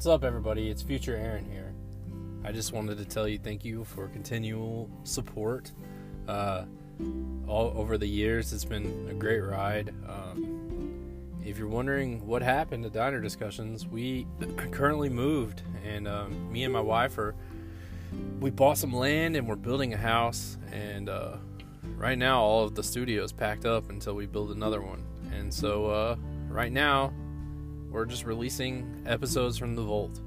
What's up, everybody? It's Future Aaron here. I just wanted to tell you thank you for continual support. Uh, all over the years, it's been a great ride. Um, if you're wondering what happened to Diner Discussions, we currently moved, and um, me and my wife are we bought some land and we're building a house. And uh, right now, all of the studio is packed up until we build another one. And so, uh, right now, we're just releasing episodes from the vault.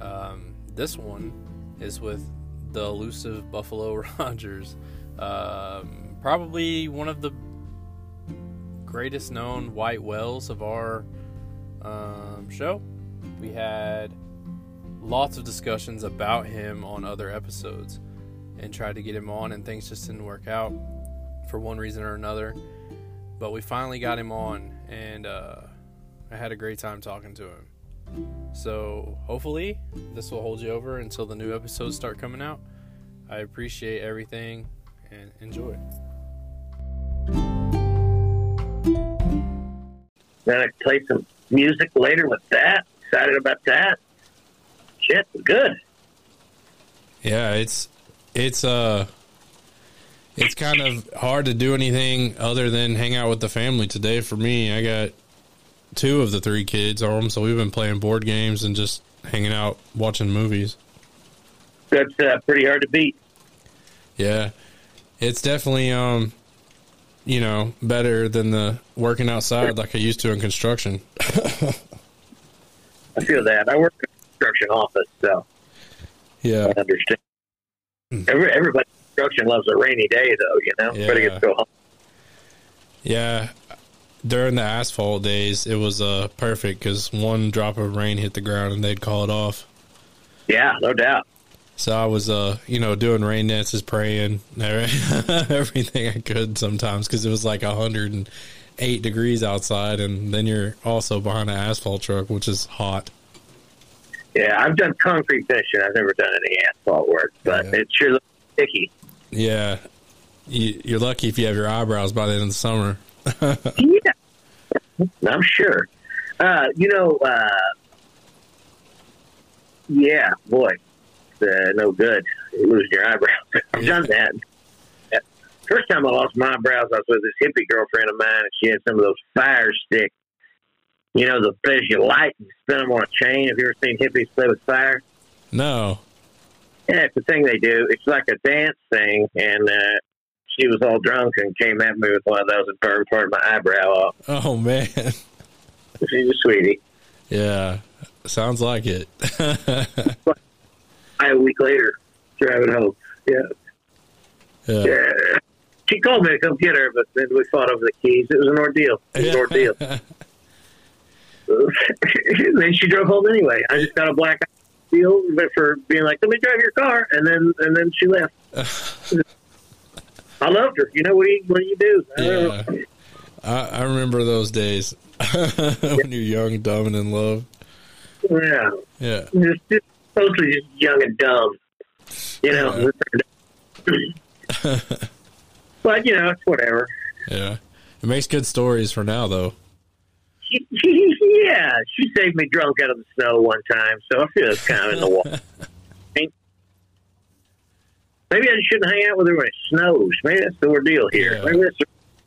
Um, this one is with the elusive Buffalo Rogers, um, probably one of the greatest known white whales of our um, show. We had lots of discussions about him on other episodes and tried to get him on, and things just didn't work out for one reason or another. But we finally got him on, and uh, I had a great time talking to him. So hopefully, this will hold you over until the new episodes start coming out. I appreciate everything and enjoy. Then I play some music later with that. Excited about that. Shit, good. Yeah, it's it's uh it's kind of hard to do anything other than hang out with the family today for me. I got two of the three kids are home, so we've been playing board games and just hanging out watching movies. That's uh, pretty hard to beat. Yeah. It's definitely um you know, better than the working outside like I used to in construction. I feel that. I work in a construction office, so yeah. I understand. Every, everybody in construction loves a rainy day, though. You know, Yeah. everybody gets to go home. Yeah. During the asphalt days, it was uh perfect cuz one drop of rain hit the ground and they'd call it off. Yeah, no doubt. So I was, uh, you know, doing rain dances, praying, everything I could sometimes because it was like 108 degrees outside, and then you're also behind an asphalt truck, which is hot. Yeah, I've done concrete finishing. I've never done any asphalt work, but Yeah. it sure looks sticky. Yeah, you, you're lucky if you have your eyebrows by the end of the summer. Yeah, I'm sure. Uh, you know, uh, yeah, boy, uh, no good. You lose your eyebrows. I've done that. First time I lost my eyebrows, I was with this hippie girlfriend of mine, and she had some of those fire sticks. You know, the things you light and spin them on a chain. Have you ever seen hippies play with fire? No, Yeah, it's the thing they do. It's like a dance thing, and uh, she was all drunk and came at me with one of those and burned part of my eyebrow off. oh man, She's a sweetie. yeah, sounds like it. I, a week later, driving home. Yeah. yeah. yeah. She called me to come get her, but then we fought over the keys. It was an ordeal. It was an ordeal. then she drove home anyway. I just got a black eye deal for being like, "Let me drive your car," and then and then she left. I loved her. You know what do you what do you do? I Yeah. I, I remember those days when you're young, dumb, and in love. Yeah. Yeah, just, just mostly just young and dumb. You know. but you know, it's whatever. yeah. It makes good stories for now, though. Yeah, she saved me drunk out of the snow one time, so I feel it's kind of in the wall. Maybe I shouldn't hang out with her when it snows. Maybe that's the ordeal here. Yeah. Maybe that's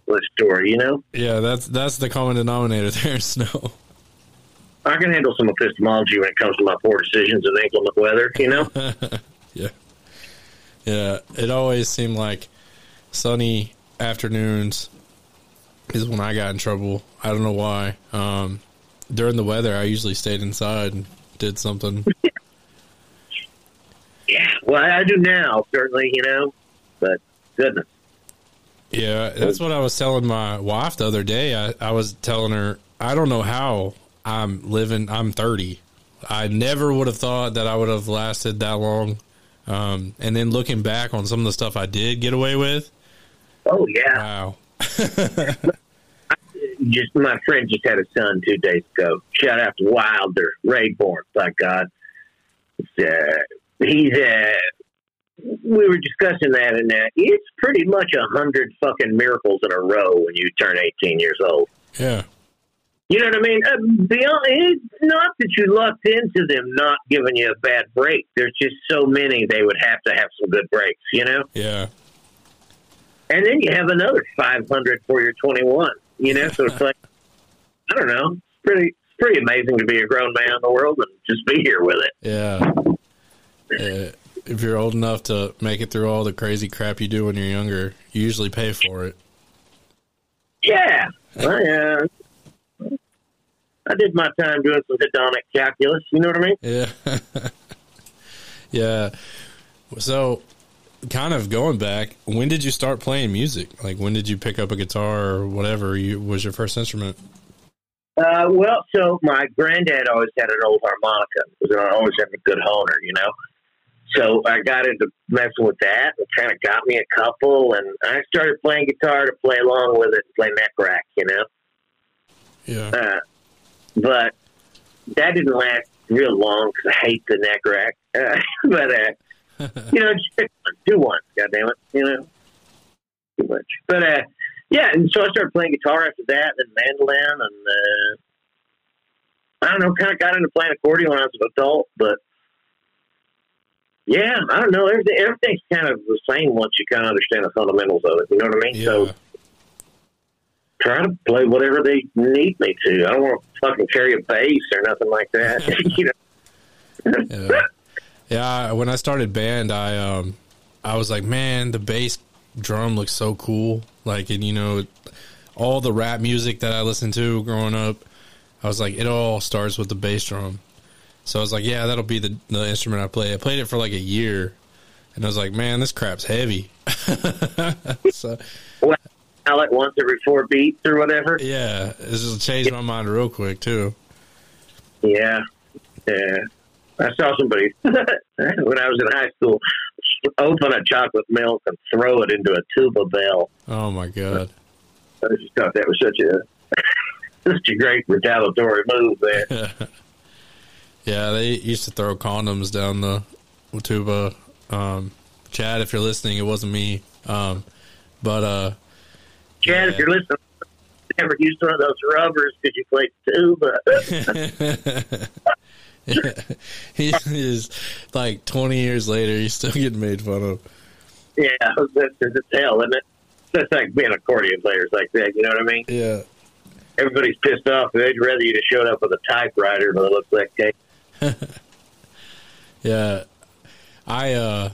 the story. You know, Yeah, that's that's the common denominator there, snow. I can handle some epistemology when it comes to my poor decisions in inclement weather. You know, yeah. Yeah, it always seemed like sunny afternoons is when I got in trouble. I don't know why. Um, during the weather, I usually stayed inside and did something. yeah. Well, I do now, certainly. You know, but goodness. Yeah, that's what I was telling my wife the other day. I, I was telling her, I don't know how I'm living. I'm 30. I never would have thought that I would have lasted that long. Um, and then looking back on some of the stuff I did get away with, Oh yeah. wow. just my friend just had a son two days ago. Shout out to Wilder Rayborn. By God, it's, uh, he's. Uh, we were discussing that, and uh, it's pretty much a hundred fucking miracles in a row when you turn eighteen years old. Yeah. You know what I mean? Uh, beyond, it's not that you lucked into them not giving you a bad break. There's just so many they would have to have some good breaks, you know? Yeah. And then you have another 500 for your 21, you know? So it's like, I don't know. It's pretty, it's pretty amazing to be a grown man in the world and just be here with it. Yeah. Uh, if you're old enough to make it through all the crazy crap you do when you're younger, you usually pay for it. Yeah. I, uh, I did my time doing some hedonic calculus. You know what I mean? Yeah. yeah. So, kind of going back, when did you start playing music? Like, when did you pick up a guitar or whatever you, was your first instrument? Uh, well, so my granddad always had an old harmonica. Was always had a good Hohner, you know. So I got into messing with that. It kind of got me a couple, and I started playing guitar to play along with it, play neck rack, you know. Yeah. Uh, but that didn't last real long because I hate the neck rack. Uh, but uh, you know, just pick one, do one. God damn it, you know, too much. But uh, yeah, and so I started playing guitar after that, and mandolin, and uh, I don't know, kind of got into playing accordion when I was an adult. But yeah, I don't know, everything everything's kind of the same once you kind of understand the fundamentals of it. You know what I mean? Yeah. So try to play whatever they need me to. I don't want to fucking carry a bass or nothing like that. you know. yeah. Yeah, when I started band, I um I was like, man, the bass drum looks so cool. Like, and you know, all the rap music that I listened to growing up, I was like, it all starts with the bass drum. So I was like, yeah, that'll be the, the instrument I play. I played it for like a year, and I was like, man, this crap's heavy. so Well, Mallet once every four beats or whatever. yeah, this just changed my mind real quick too. Yeah, yeah. I saw somebody when I was in high school open a chocolate milk and throw it into a tuba bell. Oh my god. I just thought that was such a such a great retaliatory move there. Yeah, they used to throw condoms down the tuba. Um, Chad, if you're listening, it wasn't me. Um, but uh, Chad, if you're listening, never used one of those rubbers because you played tuba. he is like 20 years later, he's still getting made fun of. yeah, that's, that's hell, isn't it? That's like being accordion players like that. You know what I mean? Yeah, Everybody's pissed off. They'd rather you just showed up with a typewriter than it looks like cake. yeah. I uh,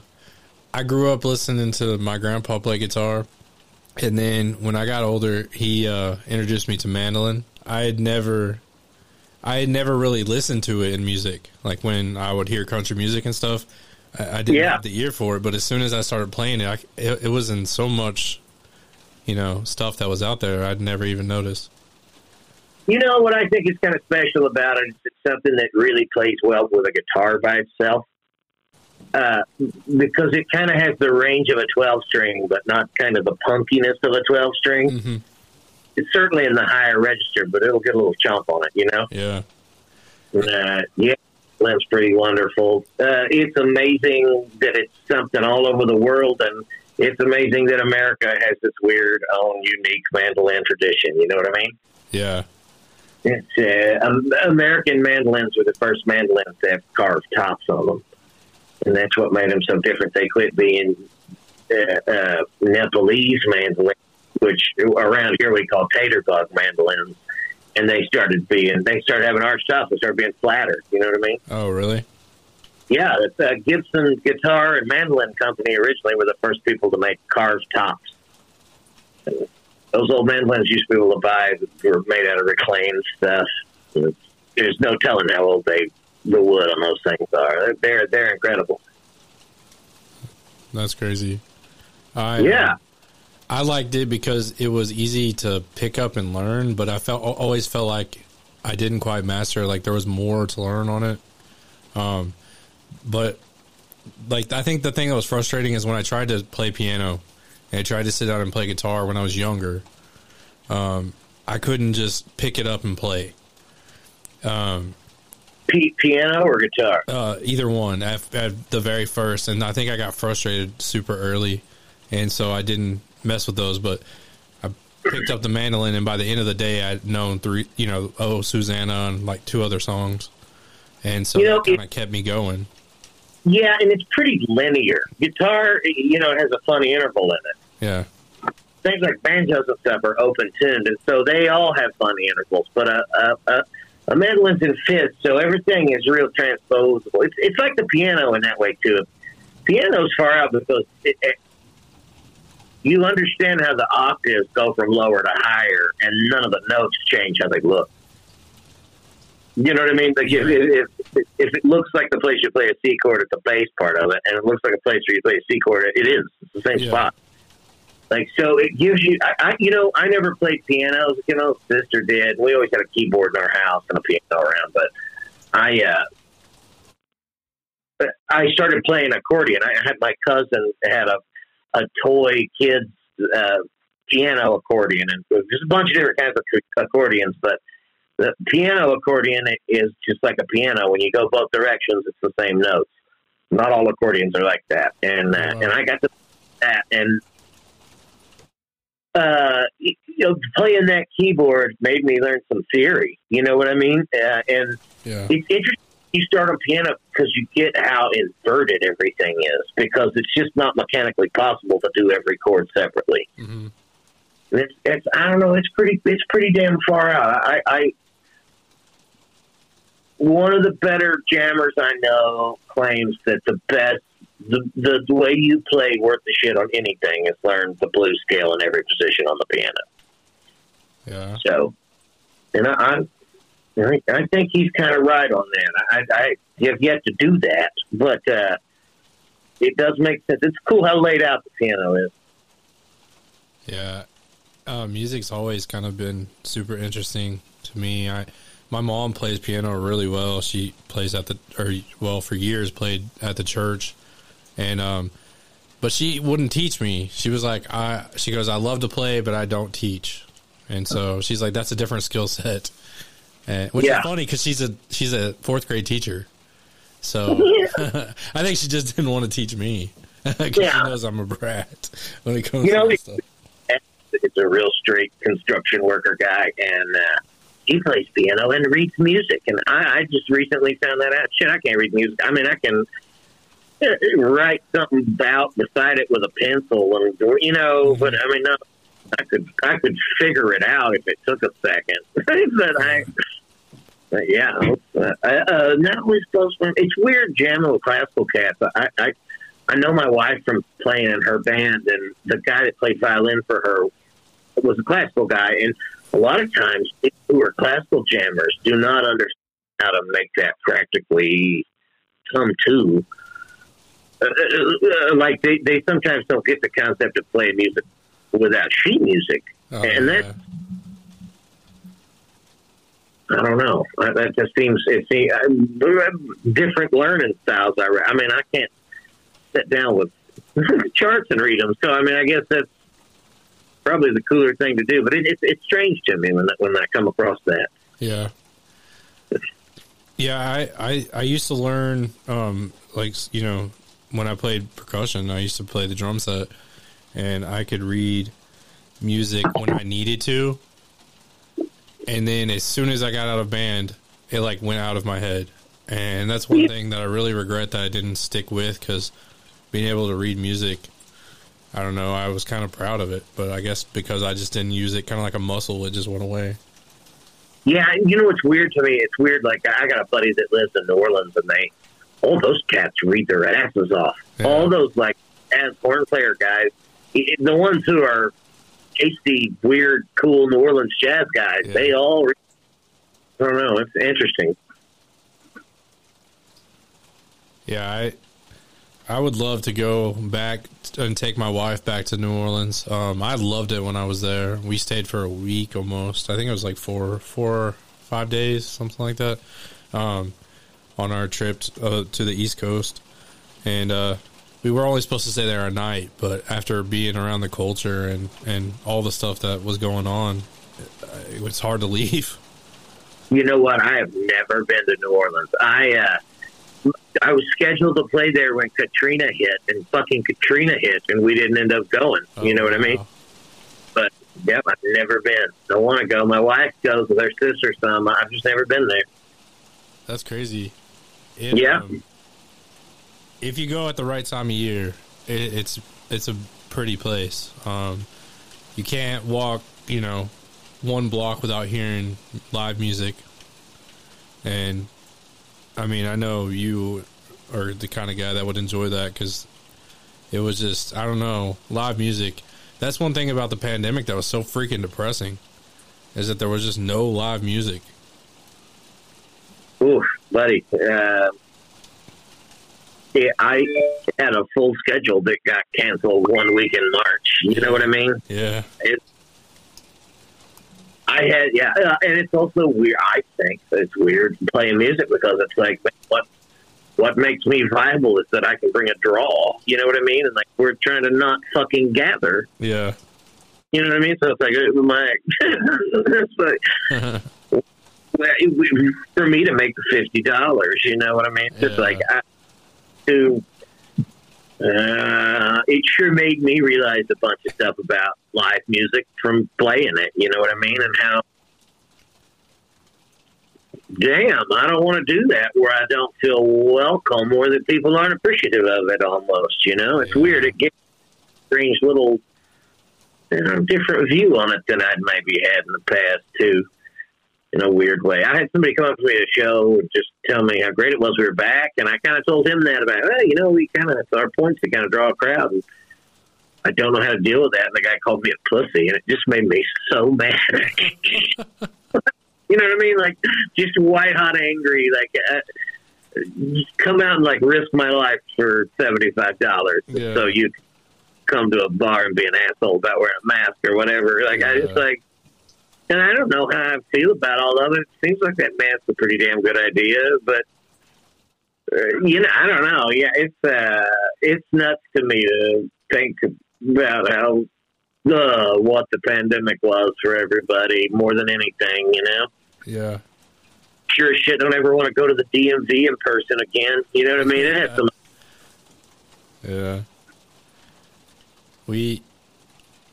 I grew up listening to my grandpa play guitar, and then when I got older, he uh, introduced me to mandolin. I had never, I had never really listened to it in music. Like when I would hear country music and stuff, I, I didn't Yeah. have the ear for it. But as soon as I started playing it, I, it, it was in so much, you know, stuff that was out there I'd never even noticed. You know what I think is kind of special about it is it's something that really plays well with a guitar by itself. Uh, because it kind of has the range of a 12 string, but not kind of the punkiness of a 12 string. hmm It's certainly in the higher register, but it'll get a little chomp on it, you know? Yeah, Uh, yeah, that's pretty wonderful. Uh, it's amazing that it's something all over the world, and it's amazing that America has this weird, own, unique mandolin tradition. You know what I mean? yeah, It's uh, American mandolins were the first mandolins to have carved tops on them, and that's what made them so different. They quit being uh, uh, Nepalese mandolins, which around here we call tater bug mandolins, and they started being they started having arched tops and started being flatter. You know what I mean? Oh, really? Yeah, the uh, Gibson Guitar and Mandolin Company originally were the first people to make carved tops. Those old mandolins used to be able to buy were made out of reclaimed stuff. There's no telling how old they the wood on those things are. They're they're incredible. That's crazy. I Yeah. I liked it because it was easy to pick up and learn, but I felt always felt like I didn't quite master. Like there was more to learn on it. Um, but like I think the thing that was frustrating is when I tried to play piano I tried to sit down and play guitar when I was younger. Um, I couldn't just pick it up and play. Um, P- piano or guitar? uh, either one at, at the very first, and I think I got frustrated super early, and so I didn't mess with those. But I picked up the mandolin, and by the end of the day, I'd known three, you know, oh Susanna and like two other songs, and so You know, that kind of kept me going. Yeah, and it's pretty linear. Guitar, you know, has a funny interval in it. Yeah, Things like banjos and stuff are open tuned, and so they all have funny intervals. But uh, uh, uh, a a, a, a mandolin's in fifths, so everything is real transposable. It's it's like the piano in that way too. Piano's far out because it, it, you understand how the octaves go from lower to higher, and none of the notes change how they look. You know what I mean? Like if, if, if it looks like the place you play a C chord at the bass part of it, and it looks like a place where you play a C chord, it is. It's the same Yeah. spot. Like so, it gives you. I, I, you know, I never played pianos. You know, sister did. We always had a keyboard in our house and a piano around. But I, uh, I started playing accordion. I had my cousin had a a toy kids uh, piano accordion, and there's a bunch of different kinds of accordions. But the piano accordion is just like a piano. When you go both directions, it's the same notes. Not all accordions are like that, and uh, Wow. and I got to that and uh, you know, playing that keyboard made me learn some theory. You know what I mean? Uh, and yeah, it's interesting you start on piano because you get how inverted everything is because it's just not mechanically possible to do every chord separately. hmm And It's, it's I don't know. It's pretty. It's pretty damn far out. I, I one of the better jammers I know claims that the best. The, the the way you play worth the shit on anything is learn the blues scale in every position on the piano. yeah, So, and I, I, I- think he's kind of right on that. I, I have yet to do that, but uh, it does make sense. It's cool how laid out the piano is. yeah. Uh, music's always kind of been super interesting to me. I, my mom plays piano really well. She plays at the, or well, for years played at the church, and um, but she wouldn't teach me. She was like, I, she goes, I love to play, but I don't teach, and so she's like, that's a different skill set, and, which Yeah. is funny because she's a she's a fourth grade teacher, so I think she just didn't want to teach me because Yeah. she knows I'm a brat when it comes You know, to stuff. It's a real straight construction worker guy, and uh, he plays piano and reads music. And I, I just recently found that out. Shit, I can't read music. I mean, I can write something about beside it with a pencil, and you know. But I mean, I could I could figure it out if it took a second. but I. But yeah, uh, uh, not always close. It's weird jamming with classical cats. I, I I know my wife from playing in her band, and the guy that played violin for her was a classical guy. And a lot of times, people who are classical jammers do not understand how to make that practically come to. Uh, uh, like they, they sometimes don't get the concept of playing music without sheet music. Oh, and that- yeah. I don't know. Uh, That just seems it's uh, different learning styles. I, re- I mean, I can't sit down with charts and read them. So I mean, I guess that's probably the cooler thing to do. But it, it's it's strange to me when when I come across that. Yeah. Yeah, I, I, I used to learn, um, like, you know, when I played percussion, I used to play the drum set, and I could read music when I needed to. And then as soon as I got out of band, it, like, went out of my head. And that's one thing that I really regret that I didn't stick with, because being able to read music, I don't know, I was kind of proud of it. But I guess because I just didn't use it kind of like a muscle, it just went away. Yeah, you know what's weird to me? It's weird. Like I got a buddy that lives in New Orleans, and they all those cats read their asses off. Yeah. All those like as horn player guys, the ones who are tasty, weird, cool New Orleans jazz guys, Yeah. they all. Read, I don't know. It's interesting. Yeah, I I would love to go back and take my wife back to New Orleans. Um, I loved it when I was there. We stayed for a week almost. I think it was like four, four, five days, something like that, um, on our trip uh, to the East Coast. And uh, we were only supposed to stay there a night, but after being around the culture and and all the stuff that was going on, it was hard to leave. You know what? I have never been to New Orleans. I uh, I was scheduled to play there when Katrina hit, and fucking Katrina hit, and we didn't end up going. you know what I mean? But Yep, I've never been. I want to go. My wife goes with her sister some. I've just never been there. That's crazy. If, Yeah. um, if you go at the right time of year, it, it's it's a pretty place. Um, you can't walk, you know, one block without hearing live music. And I mean, I know you are the kind of guy that would enjoy that because it was just I don't know live music. That's one thing about the pandemic that was so freaking depressing, is that there was just no live music. Ooh, buddy. Uh, yeah, I had a full schedule that got canceled one week in March. You know what I mean? Yeah, It's I had yeah, uh, and it's also weird. I think it's weird playing music because it's like what what makes me viable is that I can bring a draw. You know what I mean? And like we're trying to not fucking gather. yeah. You know what I mean? So it's like uh, my it's like it- for me to make the fifty dollars. You know what I mean? It's Yeah. like I, to. Uh, it sure made me realize a bunch of stuff about live music from playing it. You know what I mean? And how, damn, I don't want to do that where I don't feel welcome or that people aren't appreciative of it. Almost, you know, it's Yeah. weird. It gets a strange little, you know, different view on it than I'd maybe had in the past too in a weird way. I had somebody come up to me at a show and just tell me how great it was we were back, and I kind of told him that about, well, you know, we kind of it's our points to kind of draw a crowd. And I don't know how to deal with that. And the guy called me a pussy, and it just made me so mad. you know what I mean? Like just white hot angry. Like uh, come out and like risk my life for seventy five dollars, Yeah. so you come to a bar and be an asshole about wearing a mask or whatever. Like I just like. And I don't know how I feel about all of it. It seems like that mask's a pretty damn good idea, but uh, you know, I don't know. Yeah, it's uh, it's nuts to me to think about how uh, what the pandemic was for everybody more than anything. You know, Yeah. sure as shit don't ever want to go to the DMV in person again. You know what I mean? It has some. Yeah. We,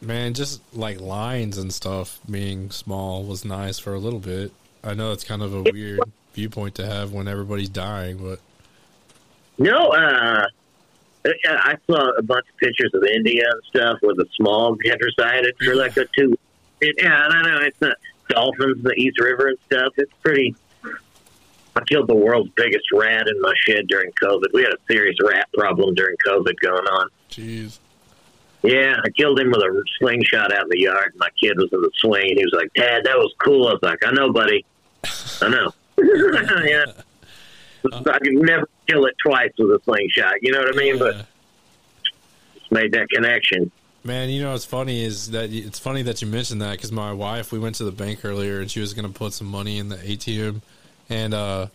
man, just like lines and stuff being small was nice for a little bit. I know it's kind of a weird viewpoint to have when everybody's dying, but No, uh, I saw a bunch of pictures of India and stuff the smog had resided for like a two. It, yeah, I don't know. It's not dolphins in the East River and stuff. It's pretty. I killed the world's biggest rat in my shed during COVID. We had a serious rat problem during COVID going on. jeez. Yeah, I killed him with a slingshot out in the yard. My kid was in the swing. He was like, "Dad, that was cool." I was like, "I know, buddy. I know." yeah, I could never kill it twice with a slingshot. You know what I mean? But just made that connection. Man, you know what's funny is that it's funny that you mentioned that because my wife, we went to the bank earlier and she was going to put some money in the ATM, and uh,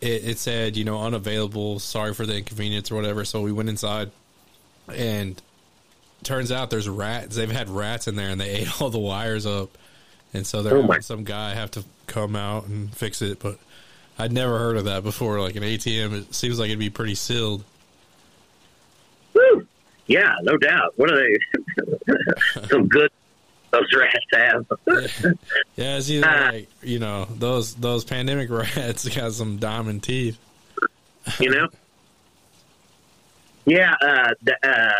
it, it said you know unavailable, sorry for the inconvenience or whatever. So we went inside, and turns out there's rats. They've had rats in there and they ate all the wires up, and so they're Oh, some guy have to come out and fix it. But I'd never heard of that before. Like an ATM, it seems like it'd be pretty sealed. Woo! Yeah, no doubt. What are they? Some good those rats have. Yeah, it's either Ah. like you know those those pandemic rats got some diamond teeth. you know? Yeah, uh, the, uh,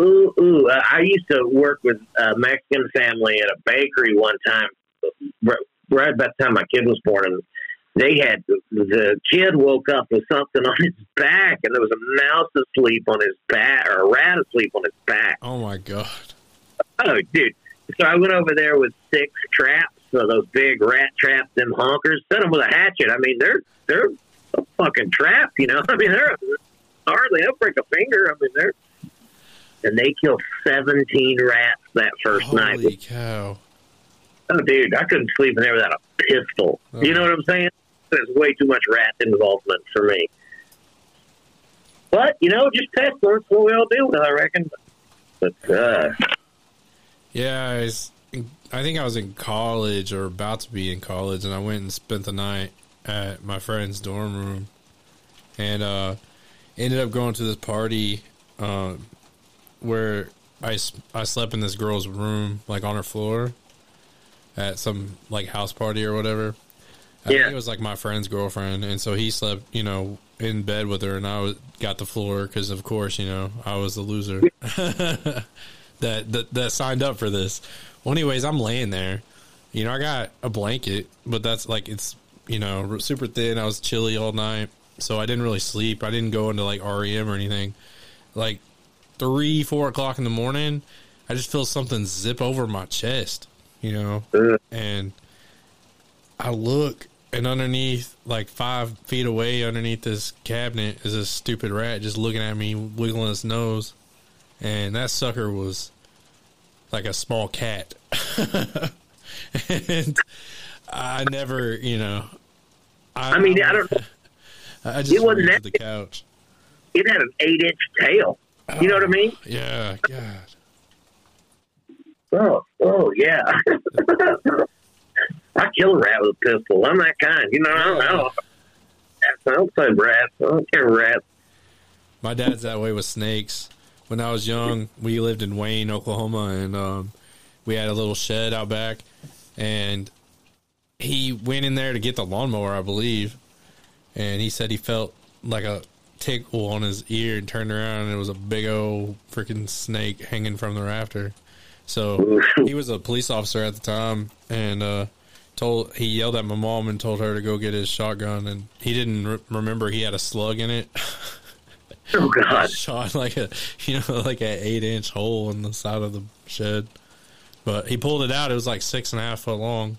ooh, ooh, uh, I used to work with a Mexican family at a bakery one time, right, right about the time my kid was born, and they had the kid woke up with something on his back, and there was a mouse asleep on his back, or a rat asleep on his back. Oh my god! Oh, dude. So I went over there with six traps, so those big rat traps, them honkers, set them with a hatchet. I mean, they're they're a fucking trap, you know. I mean, they're hardly they'll break a finger. I mean, they're and they killed seventeen rats that first night. Holy cow! Oh, dude, I couldn't sleep in there without a pistol. You know what I'm saying? There's way too much rat involvement for me. But you know, just pestilence. What we all deal with, I reckon. But uh, Yeah, I, was, I think I was in college or about to be in college, and I went and spent the night at my friend's dorm room, and uh, ended up going to this party um, where I, I slept in this girl's room, like on her floor, at some like house party or whatever. I Yeah. think it was like my friend's girlfriend, and so he slept, you know, in bed with her, and I was, got the floor because, of course, you know, I was the loser that, that that signed up for this. Well, anyways, I'm laying there. You know, I got a blanket, but that's like it's you know super thin. I was chilly all night, so I didn't really sleep. I didn't go into like REM or anything. Like three, four o'clock in the morning, I just feel something zip over my chest. You know, Ugh. and I look, and underneath, like five feet away, underneath this cabinet, is a stupid rat just looking at me, wiggling his nose. And that sucker was like a small cat. and I never, you know. I mean, I don't. I just It wasn't that- the couch. It had an eight inch tail. You know what I mean? Yeah, God. Oh, oh yeah. I kill a rat with a pistol. I'm that kind. You know, I don't, don't, I don't play rats. I don't care rats. My dad's that way with snakes. When I was young, we lived in Wayne, Oklahoma, and um, we had a little shed out back. And he went in there to get the lawnmower, I believe. And he said he felt like a tickle on his ear and turned around, and it was a big old freaking snake hanging from the rafter. So he was a police officer at the time, and uh, told he yelled at my mom and told her to go get his shotgun, and he didn't re- remember he had a slug in it. Oh God. shot like a you know like an eight inch hole in the side of the shed. But he pulled it out. It was like six and a half foot long.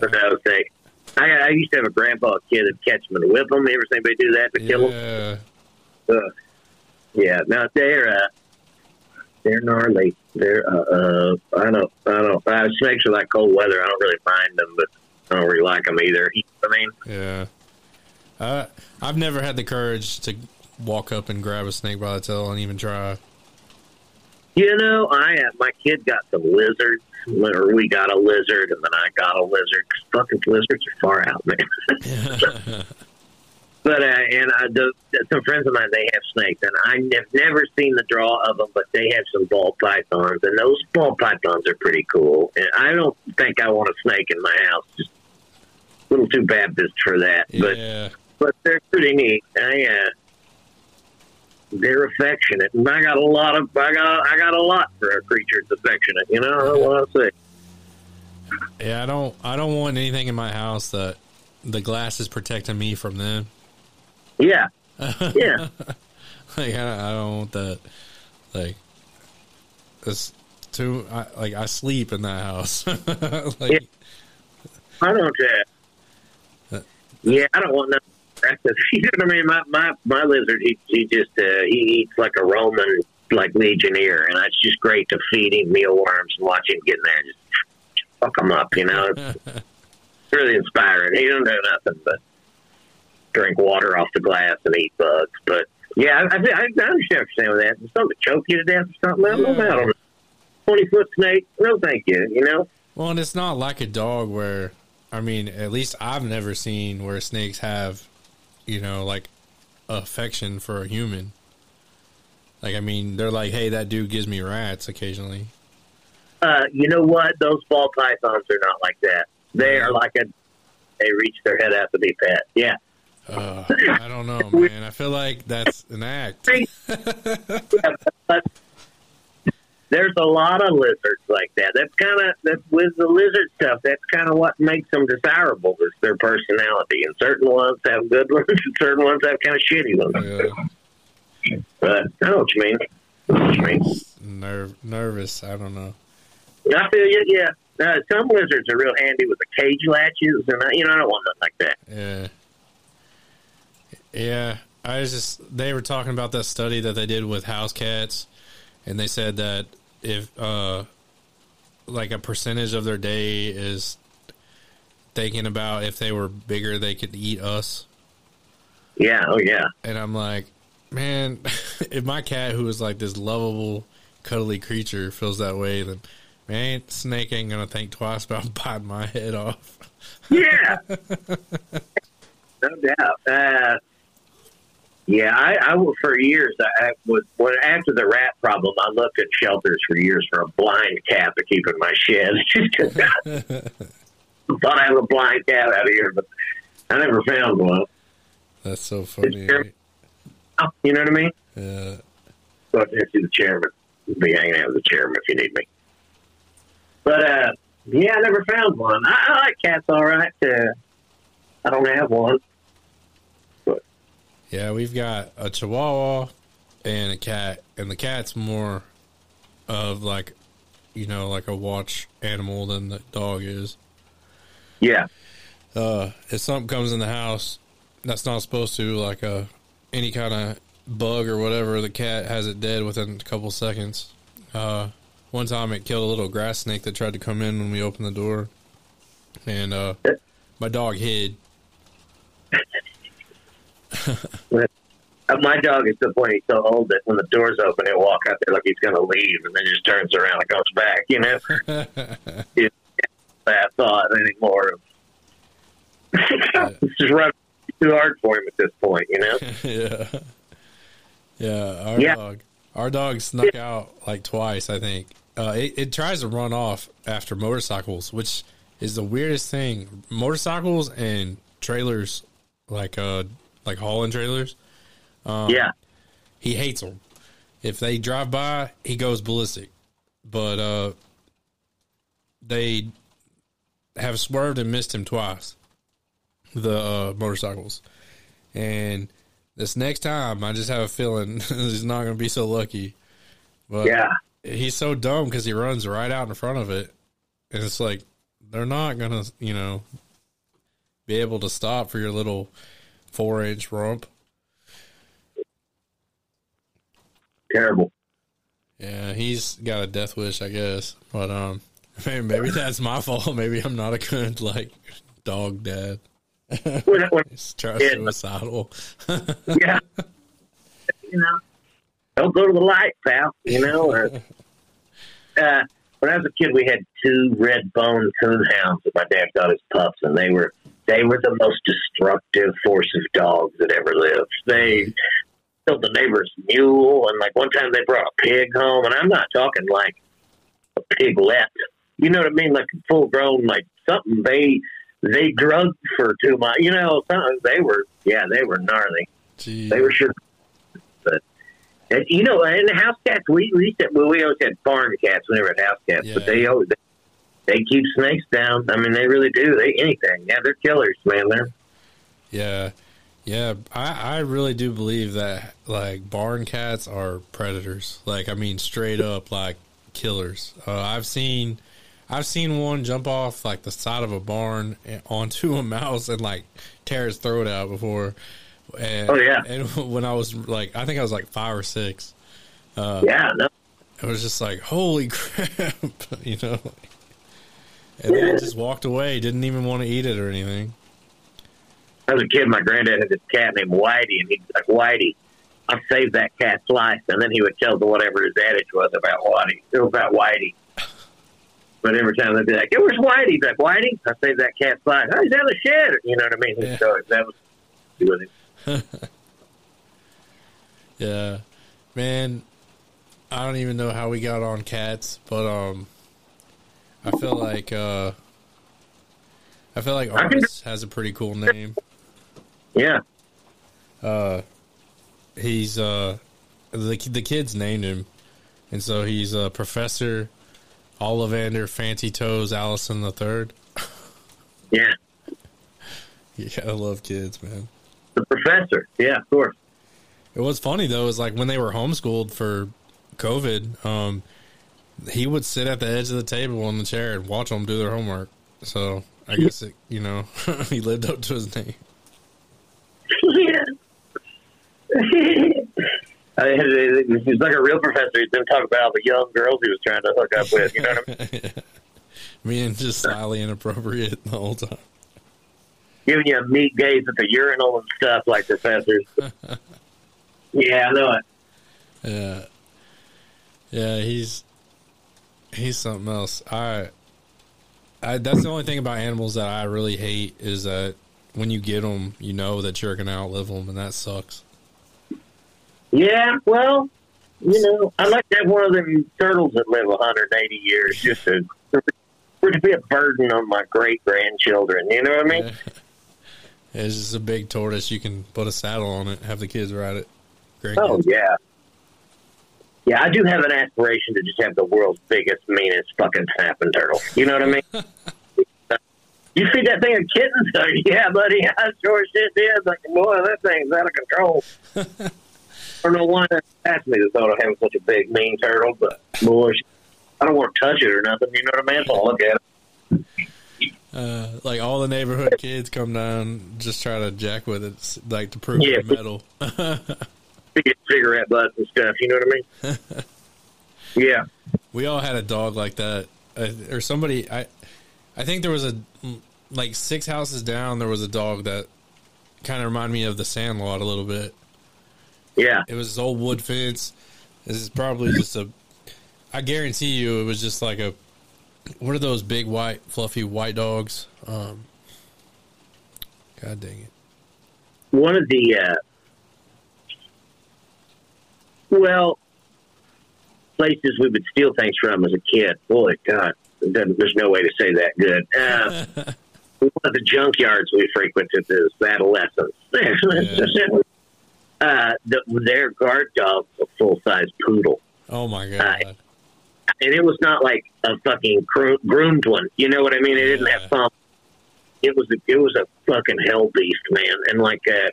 That's what I. I, I used to have a grandpa kid that'd catch them and whip them. You ever seen anybody do that to kill them? Yeah, Uh, yeah, no, they're uh, they're gnarly. They're uh, uh I don't I don't uh, snakes are like cold weather. I don't really mind them, but I don't really like them either. You know I mean, yeah. Uh, I've never had the courage to walk up and grab a snake by the tail and even try. You know, I uh, my kid got some lizards, or we got a lizard, and then I got a lizard. 'cause fucking lizards are far out, man. But uh, and I do, some friends of mine they have snakes, and I have never seen the draw of them, but they have some ball pythons, and those ball pythons are pretty cool. And I don't think I want a snake in my house. Just a little too Baptist for that, but yeah, but they're pretty neat. I, uh, they're affectionate, and I got a lot of I got I got a lot for a creature that's affectionate. You know what I say. yeah. I don't. I don't want anything in my house that the glass is protecting me from them. Yeah, yeah. Like I, I don't want that. Like it's too. I, like I sleep in that house. like Yeah. I don't. Uh, yeah, I don't want nothing. You know what I mean. My my my lizard, he he just uh, he eats like a Roman like legionnaire, and it's just great to feed him mealworms and watch him get in there and just fuck him up. You know, it's really inspiring. He don't do nothing but drink water off the glass and eat bugs. But yeah, I, I, I understand what you're saying with that. Something to choke you to death or something. I don't know. I don't know. Twenty foot snake. No, thank you. You know. Well, and it's not like a dog where, I mean, at least I've never seen where snakes have, you know, like affection for a human. Like, I mean, they're like, hey, that dude gives me rats occasionally. Uh, you know what? Those ball pythons are not like that. They are like a. They reach their head out to be pet. Yeah. Uh, I don't know, man. I feel like that's an act. but there's a lot of lizards like that. That's kind of that with the lizard stuff. That's kind of what makes them desirable is their personality. And certain ones have good ones, and certain ones have kind of shitty ones. Yeah, But I know what you mean. Know what you mean. nerve, nervous. I don't know. I feel you. Yeah. Uh, some lizards are real handy with the cage latches, and I, you know I don't want nothing like that. Yeah. Yeah. I was just they were talking about that study that they did with house cats and they said that if uh like a percentage of their day is thinking about if they were bigger they could eat us. Yeah. Oh yeah. And I'm like, man, if my cat who is like this lovable, cuddly creature feels that way, then man, snake ain't gonna think twice about biting my head off. Yeah. no doubt. Uh, Yeah, I, I will for years. I, I was when after the rat problem, I looked at shelters for years for a blind cat to keep in my shed. thought I had a blind cat out here, but I never found one. That's so funny. You know what I mean? Yeah. Go up there see the chairman. Be hanging out with the chairman if you need me. But uh, yeah, I never found one. I, I like cats all right. Uh, I don't have one. Yeah, we've got a chihuahua and a cat, and the cat's more of like, you know, like a watch animal than the dog is. yeah, Uh, if something comes in the house that's not supposed to, like a any kind of bug or whatever, the cat has it dead within a couple seconds. Uh, one time it killed a little grass snake that tried to come in when we opened the door, and uh, my dog hid. My dog is to the point he's so old that when the doors open, he'll walk out there like he's going to leave, and then just turns around and goes back. You know, It's that thought anymore. it's just running too hard for him at this point. You know. yeah, yeah. Our Yeah. dog, our dog snuck out like twice. I think uh, it, it tries to run off after motorcycles, which is the weirdest thing. Motorcycles and trailers, like uh, like hauling trailers, yeah. he hates them. If they drive by, he goes ballistic. But uh, they have swerved and missed him twice. The uh, motorcycles, and this next time, I just have a feeling he's not going to be so lucky. But Yeah. he's so dumb because he runs right out in front of it, and it's like they're not going to, you know, be able to stop for your little four inch rump. Terrible. Yeah, he's got a death wish, I guess. But um, maybe, maybe that's my fault. Maybe I'm not a good like dog dad. When, when, He's trying Yeah. suicidal. yeah. You know, don't go to the light, pal. You know. Or, uh, when I was a kid, we had two red bone coon hounds that my dad got as pups, and they were they were the most destructive force of dogs that ever lived. They killed the neighbor's mule, and like one time they brought a pig home, and I'm not talking like a piglet. You know what I mean? Like full grown, like something they they drugged for two months. You know, something they were yeah they were gnarly. Gee. They were sure. But and, you know, in the house cats, we we used to, well, we always had farm cats. We never had house cats, but they always they keep snakes down. I mean, they really do. They anything. Yeah, they're killers, man. They're Yeah, yeah. I I really do believe that like barn cats are predators. Like I mean, straight up like killers. Uh, I've seen. I've seen one jump off like the side of a barn onto a mouse and like tear his throat out before. And, Oh, yeah. And when I was like, I think I was like five or six. yeah, no, It was just like, holy crap, you know. And then it just walked away. Didn't even want to eat it or anything. as a kid, my granddad had this cat named Whitey, and he'd be like, Whitey, I'll save that cat's life. And then he would tell the whatever his adage was about Whitey, it was about Whitey. But every time they'd be like, hey, where's Whitey? He'd be like, Whitey, I saved that cat's life. Oh, he's out of the shed. You know what I mean? Yeah. So that was with him. Yeah, man. I don't even know how we got on cats, but um, I feel like uh, I feel like Artis has a pretty cool name. Yeah. Uh, he's uh, the the kids named him, and so he's uh, Professor Ollivander Fancy Toes Allison the Third. Yeah. Yeah, I love kids, man. The professor. Yeah, of course. It was funny though, is like when they were homeschooled for COVID, um, he would sit at the edge of the table on the chair and watch them do their homework. So I guess it, you know he lived up to his name. yeah. I mean, He's like a real professor. He's been talk about all the young girls he was trying to hook up with. You know what I mean? Being just slightly inappropriate the whole time. Giving you a meat gaze at the urinal and stuff like professors. yeah, I know it. Yeah, yeah, he's he's something else. I, I that's the only thing about animals that I really hate is that when you get them, you know that you're gonna outlive them, and that sucks. Yeah, well, you know, I'd like to have one of them turtles that live 180 years just to, to be a burden on my great grandchildren. You know what I mean? Yeah. It's just a big tortoise. You can put a saddle on it, have the kids ride it. Great. Oh yeah, yeah. I do have an aspiration to just have the world's biggest, meanest fucking snapping turtle. You know what I mean? you feed that thing a kitten, so yeah, buddy. I sure shit did. Like, boy, that thing's out of control. I don't know why that asked me the thought of having such a big, mean turtle, but boy, I don't want to touch it or nothing. You know what I mean? So I'll look at it. Uh, like all the neighborhood kids come down, just try to jack with it, like to prove Yeah. the metal. Cigarette butts and stuff. You know what I mean? yeah. we all had a dog like that, uh, or somebody. I, I think there was a like six houses down. There was a dog that kind of reminded me of the Sandlot a little bit. Yeah. It was this old wood fence. This is probably just a. I guarantee you, it was just like a. What are those big white, fluffy white dogs? Um, God dang it! one of the uh, well places we would steal things from as a kid. Boy, God, there's no way to say that good. Uh, one of the junkyards we frequented as adolescents. uh, the, their guard dog, was a full size poodle, Oh my god! and it was not like a fucking gro- groomed one. You know what I mean? It didn't Yeah. have some. It was a, it was a fucking hell beast, man, and like uh,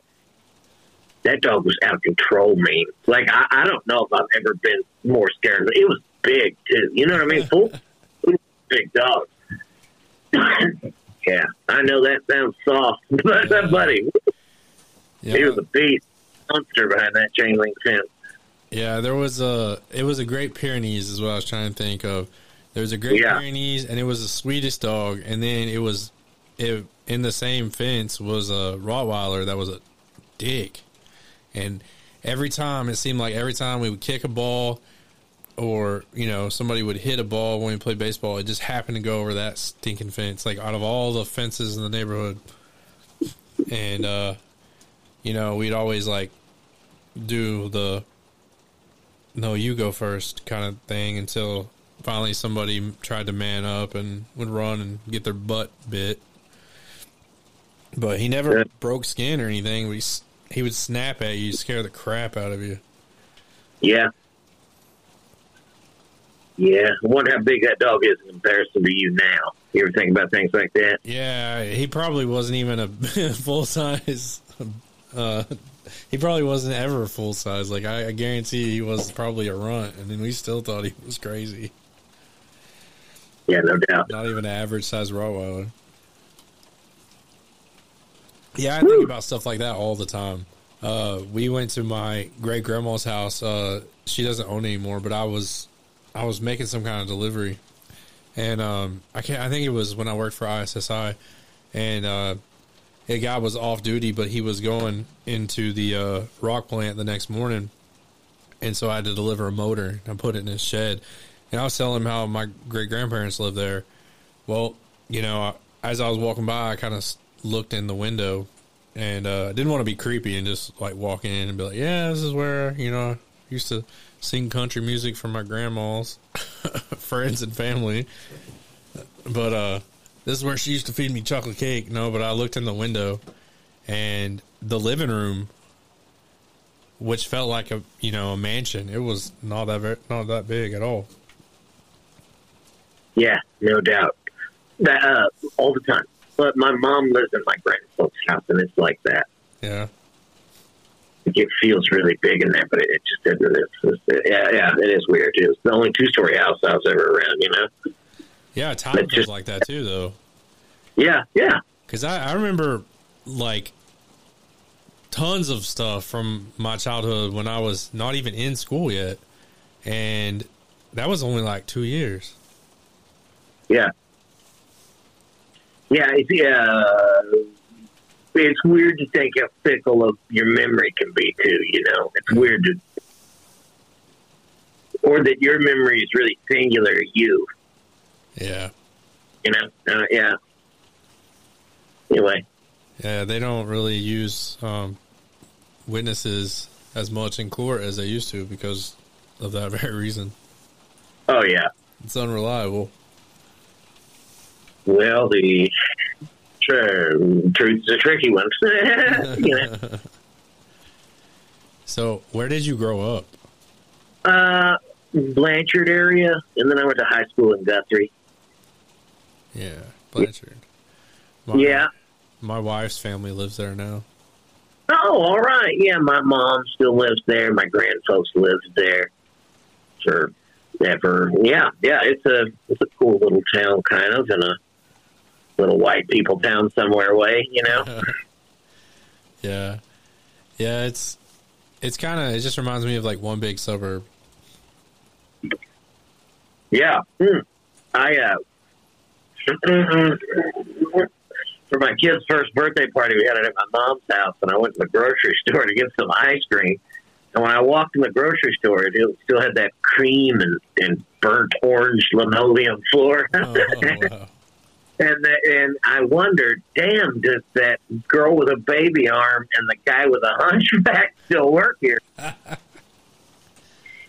that dog was out of control, man. Like I, I don't know if I've ever been more scared. But it was big too. You know what I mean? Full, big dog. yeah, I know that sounds soft, but Yeah. buddy, Yeah. he was a beast monster behind that chain link fence. Yeah, there was a. It was a Great Pyrenees, is what I was trying to think of. There was a Great Yeah. Pyrenees, and it was a Swedish dog, and then it was, it in the same fence was a Rottweiler that was a dick, and every time it seemed like every time we would kick a ball, or you know somebody would hit a ball when we played baseball, it just happened to go over that stinking fence. Like out of all the fences in the neighborhood, and uh, you know we'd always like do the no, you go first kind of thing until finally somebody tried to man up and would run and get their butt bit. But he never Yeah. broke skin or anything. We he would snap at you, scare the crap out of you. Yeah. Yeah. I wonder how big that dog is in comparison to you now. You ever think about things like that? Yeah, he probably wasn't even a full size. Uh, he probably wasn't ever full size. Like I, I guarantee he was probably a runt, and then we still thought he was crazy. Yeah, no doubt. Not even an average size Rottweiler. Yeah, I think about stuff like that all the time. Uh, we went to my great grandma's house. Uh, she doesn't own anymore, but I was, I was making some kind of delivery, and um, I can't. I think it was when I worked for ISSI, and uh, a guy was off duty, but he was going into the uh, rock plant the next morning, and so I had to deliver a motor. I put it in his shed, and I was telling him how my great grandparents lived there. Well, you know, as I was walking by, I kind of looked in the window, and uh, didn't want to be creepy and just like walk in and be like, "Yeah, this is where you know I used to sing country music for my grandma's friends and family." But uh, this is where she used to feed me chocolate cake. No, but I looked in the window, and the living room, which felt like a you know a mansion, it was not that very, not that big at all. Yeah, no doubt. That uh, all the time. But my mom lives in my grandfolks' house, and it's like that. Yeah. It feels really big in there, but it, it just isn't. It's, it's, yeah, yeah, it is weird. It's the only two-story house I was ever around. You know? Yeah, time But feels just- like that too, though. Yeah, yeah. Because I, I remember like tons of stuff from my childhood when I was not even in school yet, and that was only like two years. Yeah. Yeah, it's, uh, it's weird to think how fickle of your memory can be, too, you know? It's weird to. Or that your memory is really singular to you, Yeah, you know? Uh, yeah. Anyway, yeah. They don't really use um, witnesses as much in court as they used to because of that very reason. Oh yeah. It's unreliable. Well, the tr- truth's a tricky one. you know? So, where did you grow up? Uh, Blanchard area, and then I went to high school in Guthrie. Yeah, Blanchard. My, Yeah. My wife's family lives there now. Oh, all right. Yeah, my mom still lives there. My grandfolks lived there forever. Yeah, yeah. It's a it's a cool little town, kind of, in a little white people town somewhere away. You know. Yeah. Yeah, it's it's kind of it just reminds me of like one big suburb. Yeah. Hmm. I uh for my kid's first birthday party, we had it at my mom's house, and I went to the grocery store to get some ice cream. And when I walked in the grocery store, it still had that cream and, and burnt orange linoleum floor. Oh, wow. And the, and I wondered, damn, does that girl with a baby arm and the guy with a hunchback still work here?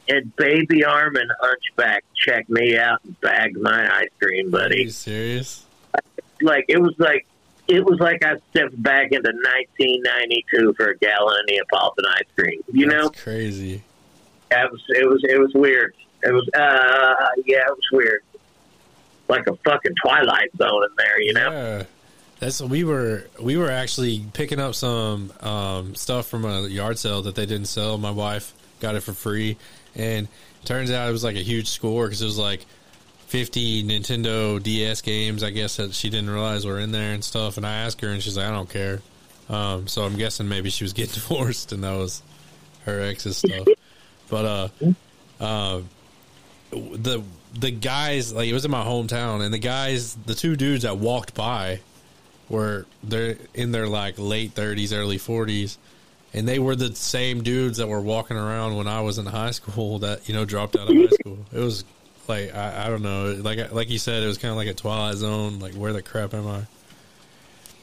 and baby arm and hunchback check me out and bagged my ice cream, Are buddy. you serious? Like it was like it was like I stepped back into 1992 for a gallon of Neapolitan ice cream. You know, crazy. it was it was it was weird. It was uh yeah, it was weird. Like a fucking twilight zone in there, you know. Yeah. That's we were we were actually picking up some um, stuff from a yard sale that they didn't sell. My wife got it for free, and turns out it was like a huge score because it was like fifty Nintendo DS games. I guess that she didn't realize were in there and stuff. And I asked her, and she's like, "I don't care." Um, so I'm guessing maybe she was getting divorced, and that was her ex's stuff. But uh, uh, the the guys like it was in my hometown, and the guys, the two dudes that walked by, were they're in their like late thirties, early forties, and they were the same dudes that were walking around when I was in high school. That you know dropped out of high school. It was like I, I don't know, like like you said, it was kind of like a Twilight Zone. Like where the crap am I?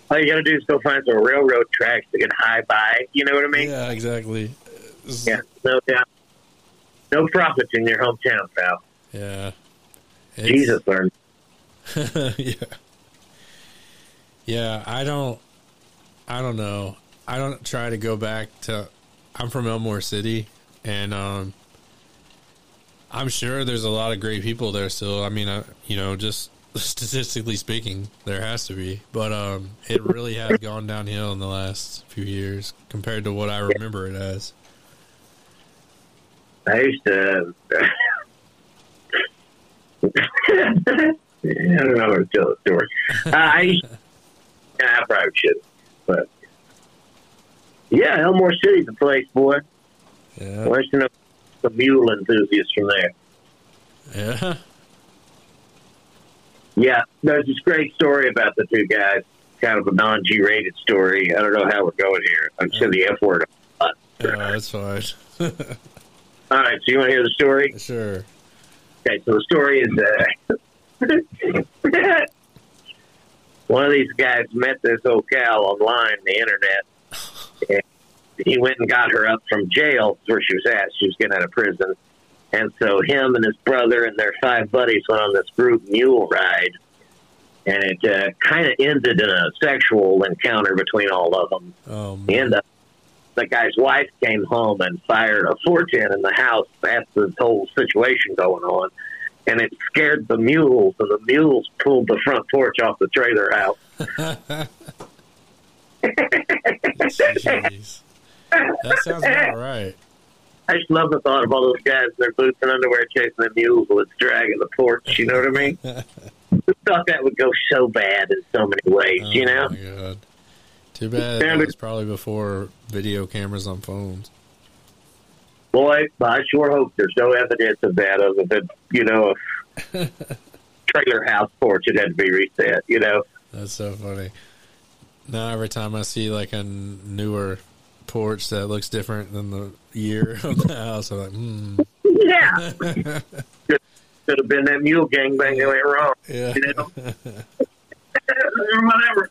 All you gotta do is go find some railroad tracks to get high by. You know what I mean? Yeah, exactly. Yeah, no doubt. No prophets in your hometown, pal. Yeah. It's- Jesus learned. yeah. Yeah, I don't I don't know. I don't try to go back to I'm from Elmore City and um I'm sure there's a lot of great people there still. I mean, I, you know, just statistically speaking, there has to be. But um it really has gone downhill in the last few years compared to what I remember it as. I used to. I don't know how to tell the story. Uh, I. I probably should, but yeah, Elmore City's a place, boy. Yeah. You know the mule enthusiasts from there? Yeah. Yeah, there's this great story about the two guys. Kind of a non-G rated story. I don't know how we're going here. I'm saying the F word. a lot. Yeah, that's fine. All right, so you want to hear the story? sure. Okay, so the story is uh, one of these guys met this old gal online, the internet. And he went and got her up from jail where she was at. She was getting out of prison. And so him and his brother and their five buddies went on this group mule ride. And it uh, kind of ended in a sexual encounter between all of them. Oh, man. end up, the guy's wife came home and fired a 410 in the house. That's this whole situation going on. And it scared the mules, and the mules pulled the front porch off the trailer house. Jeez. That sounds about right. I just love the thought of all those guys in their boots and underwear chasing the mules with dragging the porch. You know what I mean? I thought that would go so bad in so many ways, you oh, know? Too bad that was probably before video cameras on phones. Boy, I sure hope there's no evidence of that other than, you know, a trailer house porch that had to be reset, you know? That's so funny. Now every time I see like a newer porch that looks different than the year of the house, I'm like, hmm. Yeah. could, could have been that mule gangbang that went wrong. Yeah. You know? Whatever.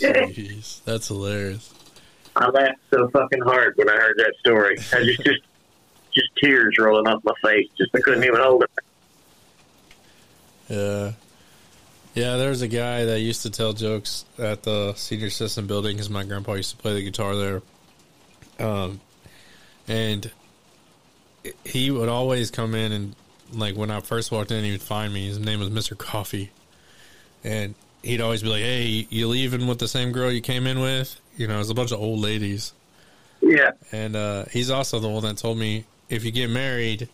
Jeez. That's hilarious. I laughed so fucking hard when I heard that story. I just just just tears rolling off my face. Just I couldn't even hold it. Yeah. Yeah, there's a guy that used to tell jokes at the senior citizen building because my grandpa used to play the guitar there. Um, and he would always come in and like when I first walked in, he would find me. His name was Mister Coffee, and he'd always be like, "Hey, you leaving with the same girl you came in with?" You know, it's a bunch of old ladies. Yeah. And uh, he's also the one that told me if you get married,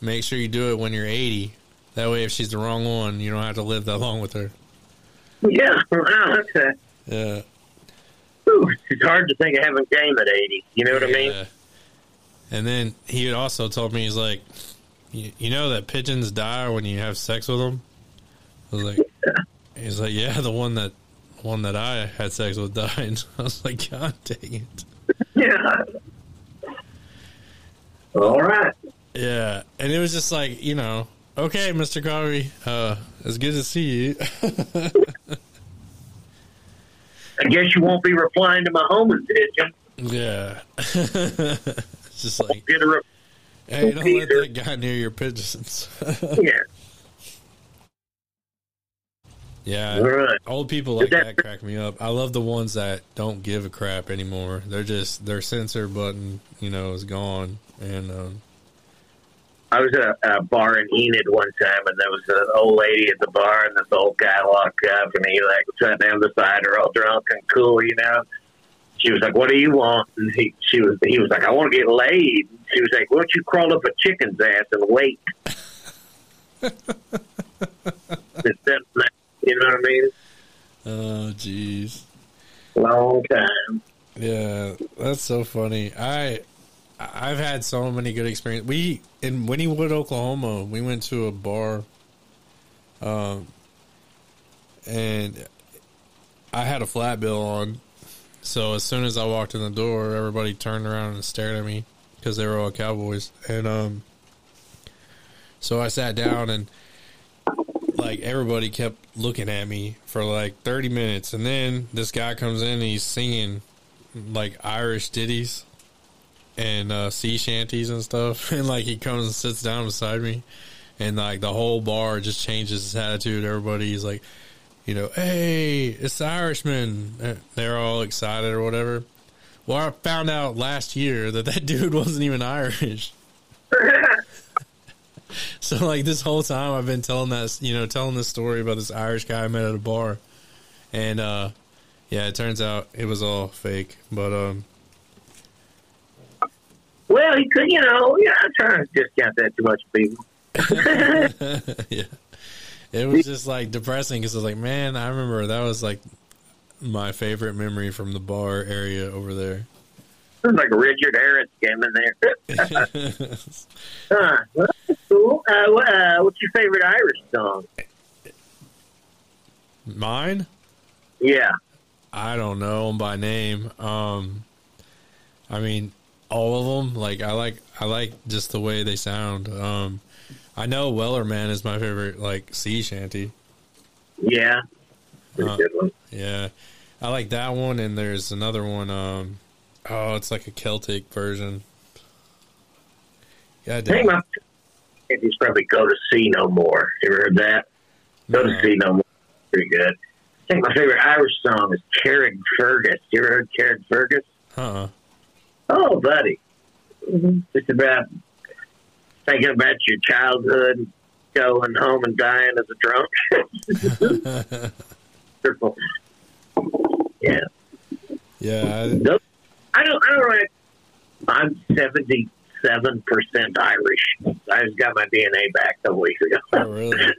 make sure you do it when you're 80. That way, if she's the wrong one, you don't have to live that long with her. Yeah. Wow, a, Yeah. whew, it's hard to think of having game at 80. You know what I mean? Yeah. And then he had also told me he's like, you, you know that pigeons die when you have sex with them. I was like, he's like, yeah, the one that one that I had sex with died. I was like, God dang it. Yeah. All right. Yeah, and it was just like you know, okay, Mister Coffee, uh, it's good to see you. I guess you won't be replying to my pigeon. yeah, it's just like, Get a re- hey, don't let that guy near your pigeons. yeah. Yeah, right. old people like that- that crack me up. I love the ones that don't give a crap anymore. They're just their censor button, you know, is gone, and um, I was at a bar in Enid one time, and there was an old lady at the bar, and this old guy walked up, and he like sat down beside her, all drunk and cool, you know. She was like, "What do you want?" And he, she was, he was like, "I want to get laid." She was like, "Why don't you crawl up a chicken's ass and wait?" Instead of that, you know what I mean? oh, jeez. Long time. Yeah, that's so funny. I I've had so many good experiences. We in Wynnewood, Oklahoma, we went to a bar, um, and I had a flat bill on. So as soon as I walked in the door, everybody turned around and stared at me because they were all cowboys. And um, so I sat down and like everybody kept looking at me for like 30 minutes and then this guy comes in and he's singing like Irish ditties and uh, sea shanties and stuff and like he comes and sits down beside me and like the whole bar just changes his attitude. Everybody's like you know hey it's the Irishman. They're all excited or whatever. Well I found out last year that that dude wasn't even Irish so like this whole time I've been telling that you know telling this story about this Irish guy I met at a bar, and uh, yeah, it turns out it was all fake. But um, Well, he could, you know, yeah, I'm trying to discount that too much, people. yeah, it was just like depressing because I was like, man, I remember that was like my favorite memory from the bar area over there. Sounds like Richard Harris came in there. huh. Well, that's cool. Uh, uh, what's your favorite Irish song? Mine, Yeah. I don't know 'em by name. Um, I mean, all of them. Like I like I like just the way they sound. Um, I know Wellerman is my favorite like sea shanty. Yeah. Uh, good one. Yeah, I like that one, and there's another one. Um, oh, it's like a Celtic version. Yeah, I think my he's probably Go to Sea No More. You ever heard that? Go to No. Sea No More. Pretty good. I think my favorite Irish song is Carrick Fergus. You ever heard Carrickfergus? huh? Oh, buddy. Mm-hmm. It's about thinking about your childhood, going home and dying as a drunk. Triple. Yeah. yeah, I- Those- I don't. I don't. Really, I'm seventy seven percent Irish. I just got my DNA back a couple weeks ago. oh, really?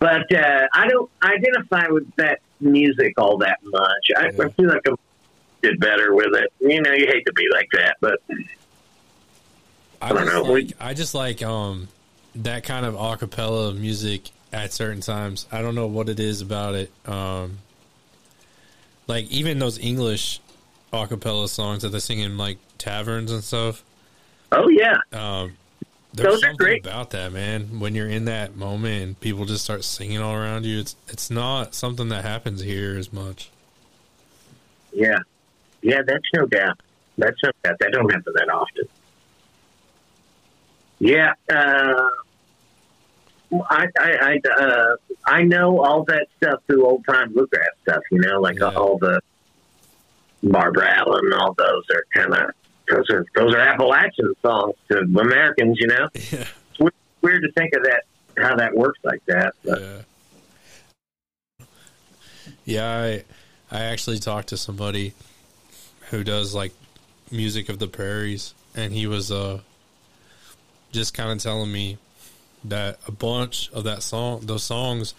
But uh, I don't identify with that music all that much. I, I feel like I did better with it. You know, you hate to be like that, but I don't just know. like I just like um that kind of acapella music at certain times. I don't know what it is about it. Um, like even those English acapella songs that they sing in like taverns and stuff. oh yeah, Um, there's Those are something great. about that, man. When you're in that moment and people just start singing all around you, it's it's not something that happens here as much. yeah. Yeah, that's no doubt. That's no doubt. That don't happen that often. Yeah, uh, I I I, uh, I know all that stuff through old time bluegrass stuff. You know, like Yeah. all the Barbara Allen, all those are kind of those are those are Appalachian songs to Americans. You know, Yeah. it's weird, weird to think of that how that works like that. But Yeah. Yeah, I I actually talked to somebody who does like music of the prairies and he was uh just kind of telling me that a bunch of that song those songs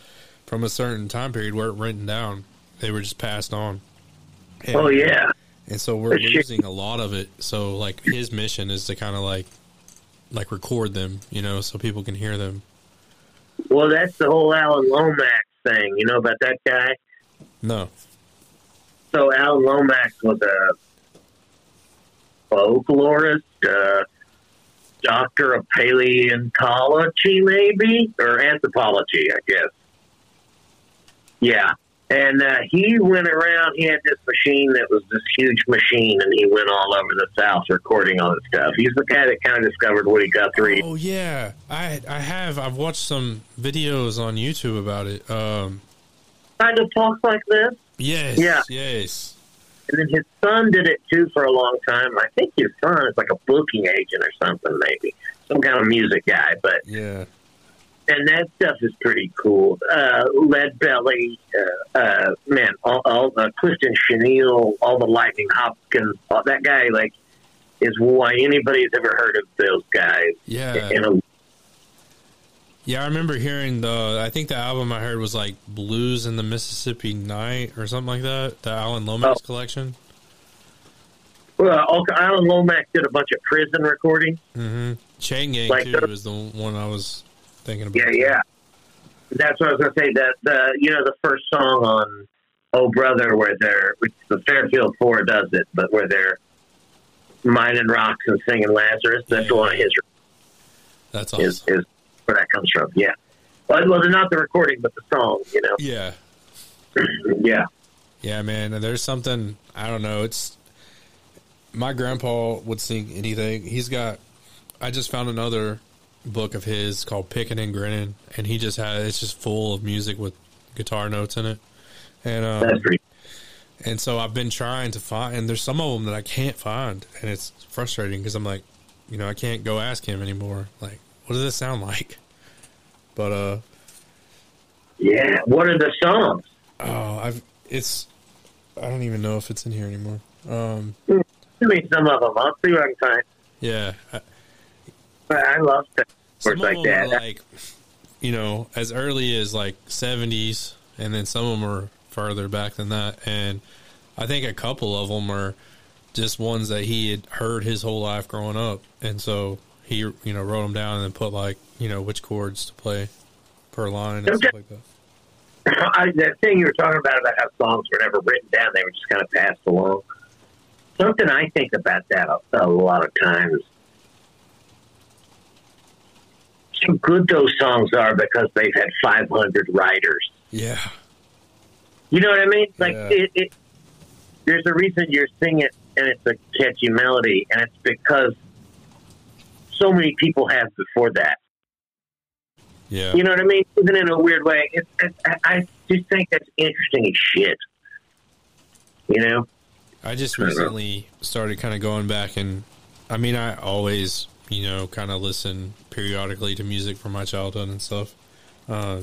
from a certain time period weren't written down. They were just passed on. And, oh yeah, And so we're sure. losing a lot of it. So like his mission is to kind of like like record them, you know, so people can hear them. well that's the whole Alan Lomax thing. You know about that guy. No. So Alan Lomax was a folklorist, uh, doctor of paleontology, maybe or anthropology, I guess. Yeah, and uh, he went around. He had this machine that was this huge machine, and he went all over the South recording all this stuff. He's the guy that kind of discovered Woody Guthrie. Oh yeah, I I have I've watched some videos on YouTube about it. Um, Kind of talks like this. yes, Yeah. yes, And then his son did it too for a long time. I think his son is like a booking agent or something, maybe some kind of music guy. But yeah, and that stuff is pretty cool. Uh, Lead Belly, uh, uh, man, all, all uh, Clifton Chenier, all the Lightning Hopkins, all, that guy like is why anybody's ever heard of those guys. yeah, a, yeah. I remember hearing the. I think the album I heard was like Blues in the Mississippi Night or something like that. The Alan Lomax Oh. collection. well, Alan Lomax did a bunch of prison recordings. Mm-hmm. Chain Gang Like too is the one I was thinking about. Yeah, yeah. That's what I was going to say. That the you know the first song on Oh Brother, where they're which the Fairfield Four does it, but where they're mining rocks and singing Lazarus. That's Yeah. one of his That's awesome. is, is where that comes from. Yeah. Well, well, not the recording, but the song. You know. yeah, yeah. Yeah, man. There's something I don't know. It's my grandpa would sing anything. He's got. I just found another book of his called Picking and Grinning, and he just had it's just full of music with guitar notes in it. And um, and so I've been trying to find, and there's some of them that I can't find, and it's frustrating because I'm like, you know, I can't go ask him anymore. Like, what does this sound like? But uh, Yeah. What are the songs? oh, I've it's I don't even know if it's in here anymore. Um, Give me some of them. I'll see what I can find. yeah, I, But I love of like that. are like you know as early as like 70s and then some of them are further back than that and i think a couple of them are just ones that he had heard his whole life growing up and so he you know wrote them down and then put like you know which chords to play per line and stuff like that I, that thing you were talking about about how songs were never written down; they were just kind of passed along. Something I think about that a, a lot of times. How good those songs are because they've had 500 writers. yeah You know what I mean? Like Yeah. it, it. There's a reason you're singing it, and it's a catchy melody, and it's because so many people have before that. yeah You know what I mean? Even in a weird way, it's, it's, I just think that's interesting as shit. You know? I just I don't know. recently started kind of going back and I mean I always you know kind of listen periodically to music from my childhood and stuff. Uh,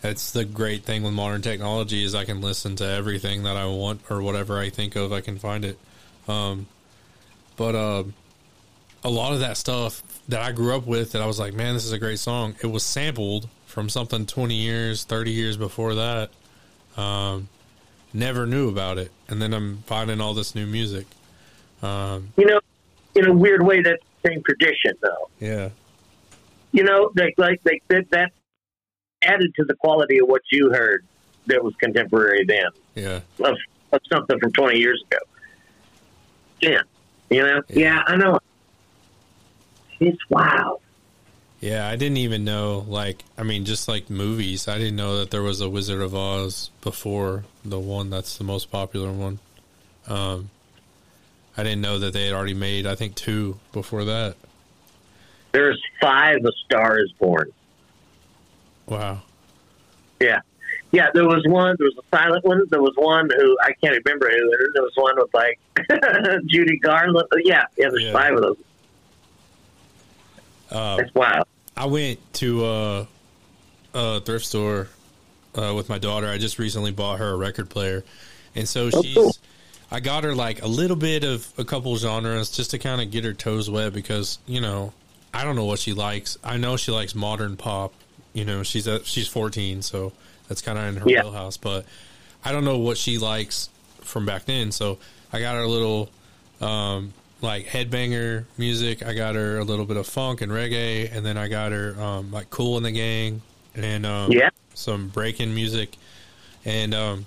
that's the great thing with modern technology is I can listen to everything that I want or whatever I think of I can find it. Um, but uh, a lot of that stuff that I grew up with that I was like, man, this is a great song. It was sampled from something twenty years, thirty years before that. Um, never knew about it, and then I'm finding all this new music. Um, You know, in a weird way, that's the same tradition, though. yeah, You know, like, like, like that, that added to the quality of what you heard that was contemporary then yeah, of, of something from 20 years ago. Yeah. You know? Yeah. Yeah, I know. It's wow. yeah. I didn't even know. Like, I mean, just like movies, I didn't know that there was a Wizard of Oz before the one that's the most popular one. Um, I didn't know that they had already made. I think two before that. There's five A Star Is Born. Wow. Yeah. Yeah, there was one. There was a silent one. There was one who I can't remember who. There was one with like Judy Garland. Yeah, yeah. There's Yeah. five of those. Uh, That's wild. I went to uh, a thrift store uh, with my daughter. I just recently bought her a record player, and so Oh, she's. cool. I got her like a little bit of a couple genres just to kind of get her toes wet because you know I don't know what she likes. I know she likes modern pop. You know she's she's 14, so that's kind of in her Yeah. wheelhouse. But I don't know what she likes from back then. So I got her a little um, like headbanger music. I got her a little bit of funk and reggae, and then I got her um, like Kool and the Gang and um, Yeah. some breaking music, and um,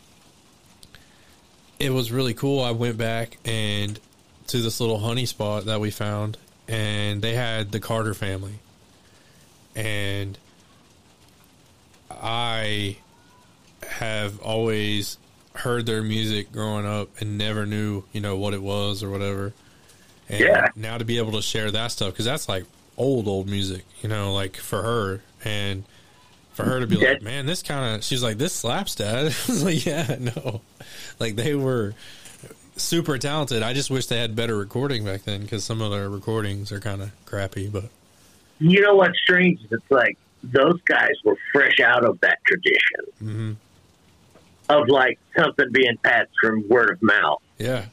it was really cool. I went back and to this little honey spot that we found, and they had the Carter family, and I have always heard their music growing up and never knew you know what it was or whatever. And Yeah. now to be able to share that stuff because that's like old old music, you know, like for her and for her to be like, man, this kind of. She's like, this slaps, dad. Like, yeah, no, like they were super talented. I just wish they had better recording back then because some of their recordings are kind of crappy. But You know what's strange? is It's like those guys were fresh out of that tradition Mhm. of like something being passed from word of mouth. yeah,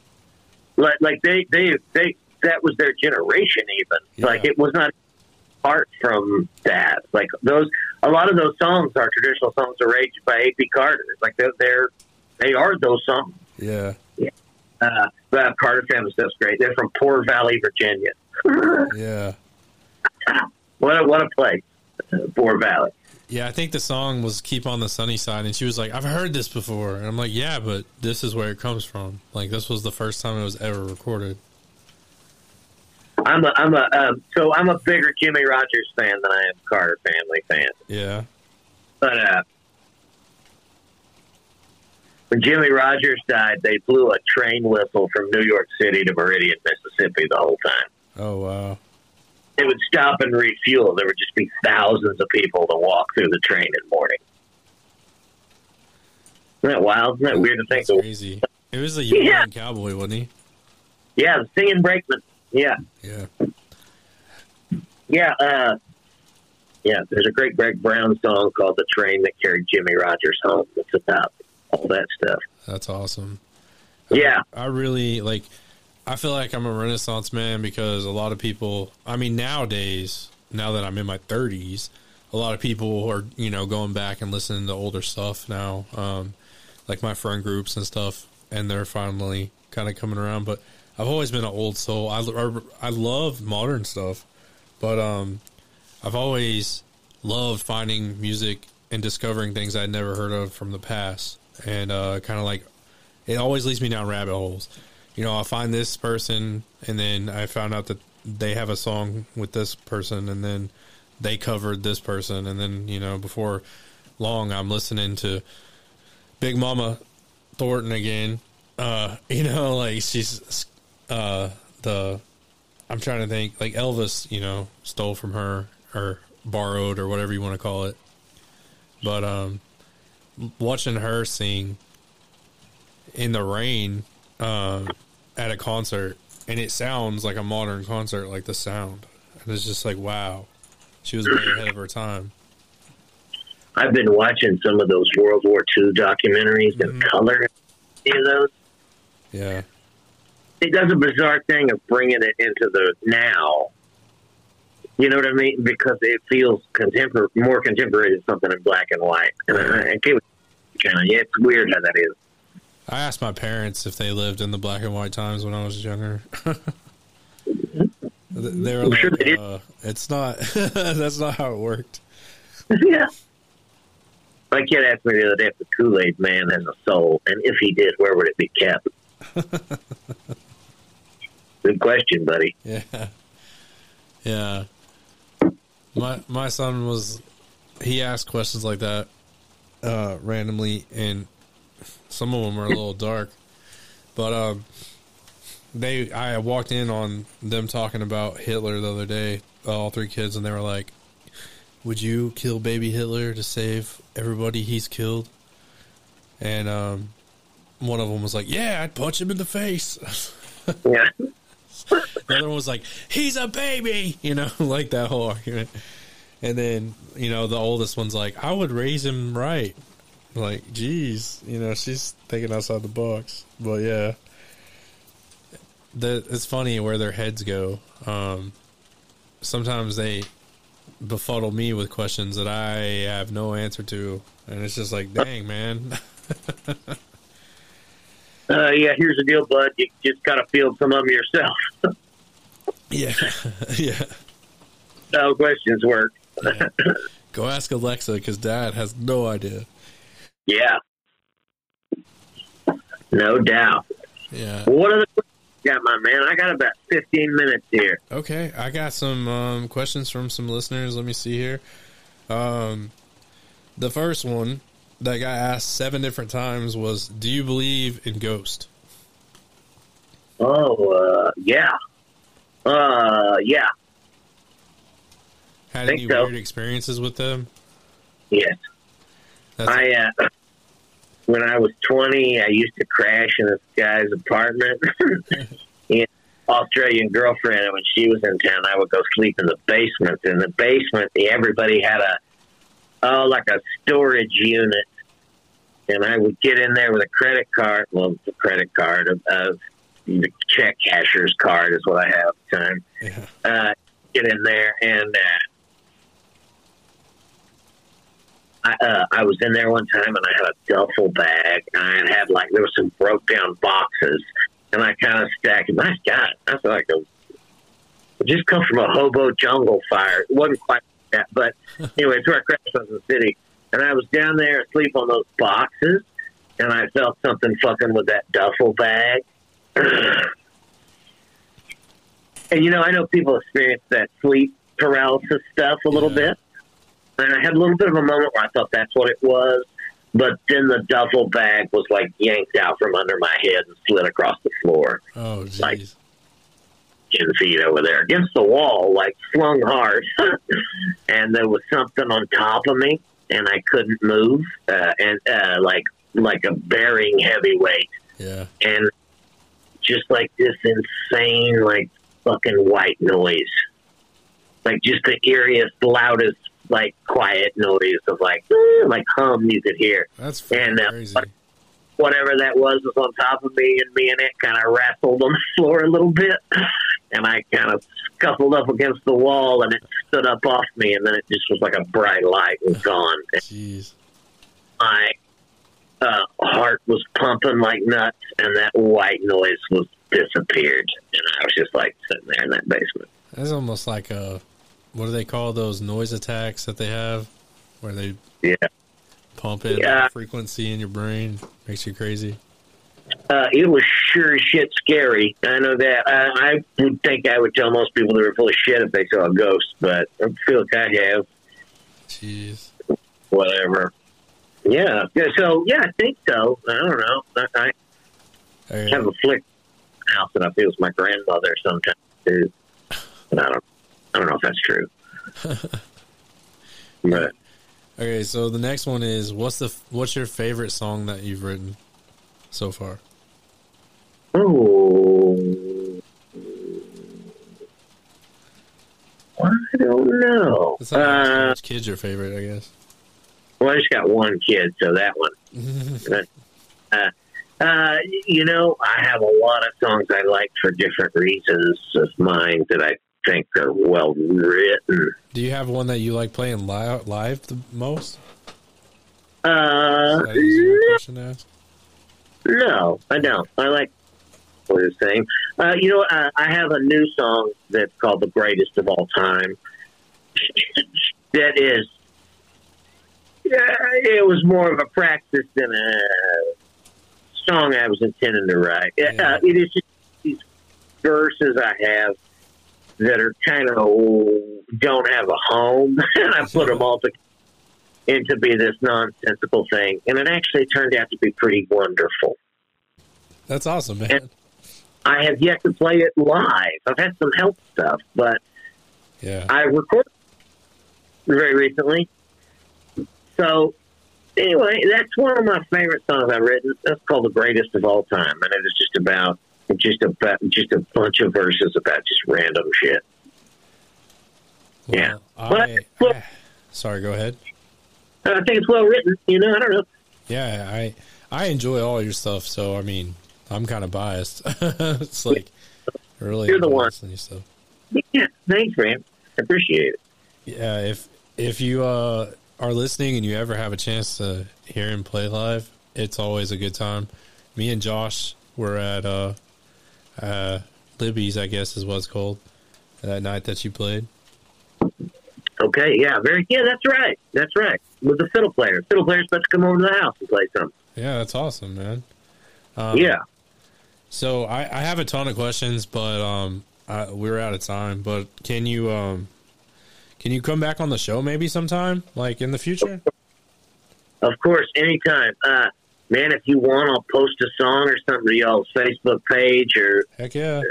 Like, like they, they, they, that was their generation. Even Yeah. like it was not art from that. Like those, a lot of those songs are traditional songs arranged by A.P. Carter. Like they're, they're they are those songs. yeah, Uh, the Carter family stuff's great. They're from Poor Valley, Virginia. yeah, What a what a place, Poor Valley. yeah. I think the song was "Keep on the Sunny Side," and she was like, "I've heard this before," and I'm like, "Yeah, but this is where it comes from. Like this was the first time it was ever recorded." I'm a I'm a um, so I'm a bigger Jimmie Rodgers fan than I am Carter family fan. Yeah, But uh, when Jimmie Rodgers died, they blew a train whistle from New York City to Meridian, Mississippi, the whole time. oh wow, They would stop and refuel. There would just be thousands of people to walk through the train in the morning. Isn't that wild? Isn't that weird to think? that's Of? crazy. It was a young Yeah. cowboy, wasn't he? Yeah, the singing brakeman. Yeah. Yeah, Yeah, uh, yeah. There's a great Greg Brown song called "The Train That Carried Jimmie Rodgers Home." It's about all that stuff. that's awesome. Yeah, I really like. I feel like I'm a Renaissance man because a lot of people. I mean, nowadays, now that I'm in my 30s, a lot of people are you know going back and listening to older stuff now, um, like my friend groups and stuff, and they're finally kind of coming around. But I've always been an old soul. I I love modern stuff, but um, I've always loved finding music and discovering things I'd never heard of from the past, and uh, kind of like it always leads me down rabbit holes. You know, I'll find this person, and then I found out that they have a song with this person, and then they covered this person, and then you know, before long, I'm listening to Big Mama Thornton again. Uh, you know, like she's uh, the I'm trying to think like Elvis, you know, stole from her or borrowed or whatever you want to call it. But um, watching her sing in the rain uh, at a concert, and it sounds like a modern concert, like the sound, and it's just like wow, she was way ahead of her time. I've been watching some of those World War II documentaries in Mhm. color. You know, those Yeah, it does a bizarre thing of bringing it into the now. You know what I mean? Because it feels contemporary, more contemporary than something in black and white. And I, I can't yeah, it's weird how that is. I asked my parents if they lived in the black and white times when I was younger. they were I'm sure they did. uh, "It's not. that's not how it worked." yeah. My kid asked me the other day if the Kool Aid Man has a soul, and if he did, where would it be kept? Good question, buddy. Yeah, yeah. My my son was he asked questions like that uh, randomly, and some of them are a little dark. But um, they I walked in on them talking about Hitler the other day, all three kids, and they were like, "Would you kill baby Hitler to save everybody he's killed?" And um, one of them was like, "Yeah, I'd punch him in the face." Yeah. The other one was like, "He's a baby," you know, like that whole argument. And then you know the oldest one's like, "I would raise him right." Like, geez, you know, she's thinking outside the box. But yeah, the, it's funny where their heads go. Um, sometimes they befuddle me with questions that I have no answer to, and it's just like, dang, man. Uh, yeah, here's the deal, bud. You just got to field some of them yourself. yeah, yeah. no questions work. yeah. Go ask Alexa because Dad has no idea. Yeah, no doubt. Yeah. What other questions you got, my man? I got about 15 minutes here. Okay, I got some um, questions from some listeners. Let me see here. Um, the first one that got asked seven different times was, "Do you believe in ghosts?" Oh, uh, yeah. Uh, yeah. Had any so. weird experiences with them? Yes. That's, I, uh, when I was 20, I used to crash in this guy's apartment. and Australian girlfriend, and when she was in town, I would go sleep in the basement. In the basement, everybody had a, oh, like a storage unit. And I would get in there with a credit card, well, the credit card, of, of the check cashier's card is what I have at the time. yeah. uh, get in there and uh, I, uh, I was in there one time and I had a duffel bag and I had like there were some broke down boxes and I kind of stacked them. My God, that's like a just come from a hobo jungle fire. It wasn't quite that, but anyway, it's where I crashed on the city and I was down there asleep on those boxes and I felt something fucking with that duffel bag. And you know, I know people experience that sleep paralysis stuff a little Yeah. bit. And I had a little bit of a moment where I thought that's what it was. But then the duffel bag was like yanked out from under my head and slid across the floor, Oh, jeez. Like- 10 feet over there against the wall, like slung hard. and there was something on top of me, and I couldn't move, uh, and uh, like like a bearing heavyweight yeah. and just like this insane, like fucking white noise, like just the eeriest, loudest, like quiet noise of like eh, like hum you could hear. That's And, uh, crazy. Whatever that was was on top of me, and me and it kind of wrestled on the floor a little bit, and I kind of scuffled up against the wall, and it stood up off me, and then it just was like a bright light and gone. Jeez. my uh, heart was pumping like nuts, and that white noise was disappeared. And I was just like sitting there in that basement. That's almost like a what do they call those noise attacks that they have, where they Yeah, pump it Yeah. frequency in your brain, makes you crazy. Uh, it was sure as shit scary. I know that. Uh, I would think I would tell most people they were full of shit if they saw a ghost, but I feel like I have. Jeez. Whatever. Yeah. Yeah, So yeah, I think so. I don't know. I, I Okay. have a flick house that I feel is my grandmother sometimes too. And I don't. I don't know if that's true. but Okay, so the next one is what's the what's your favorite song that you've written so far? Oh, I don't know. It's not Uh, which kid's your favorite, I guess. well, I just got one kid, so that one. uh, uh, you know, I have a lot of songs I like for different reasons of mine that I think are well written. Do you have one that you like playing live, live the most? Uh, Is that an easier question to ask? No, I don't. I like what you're saying. Uh, you know, uh, I have a new song that's called "The Greatest of All Time." that is, yeah, it was more of a practice than a song I was intending to write. Yeah. Uh, it is just these verses I have that are kind of don't have a home, and I put them all together into be this nonsensical thing, and it actually turned out to be pretty wonderful. That's awesome, man. I have yet to play it live. I've had some help stuff, but Yeah. I recorded very recently. So anyway, that's one of my favorite songs I've written. That's called "The Greatest of All Time," and it is just about just about just a bunch of verses about just random shit. yeah. I, But- I- sorry, go ahead. I think it's well written. You know, I don't know. Yeah, I I enjoy all your stuff, so I mean, I'm kind of biased. it's like really You're the one. listening to stuff. Yeah, thanks, man. I appreciate it. Yeah, if if you uh, are listening and you ever have a chance to hear him play live, it's always a good time. Me and Josh were at uh, uh, Libby's, I guess is what it's called, that night that you played. Okay, yeah, very yeah, that's right. That's right. With the fiddle player. Fiddle player's about to come over to the house and play something. Yeah, that's awesome, man. Um, yeah. So I, I have a ton of questions, but um, I, we're out of time. But can you um, can you come back on the show maybe sometime, like in the future? Of course, anytime. Uh man, if you want I'll post a song or something to y'all's Facebook page or Heck yeah!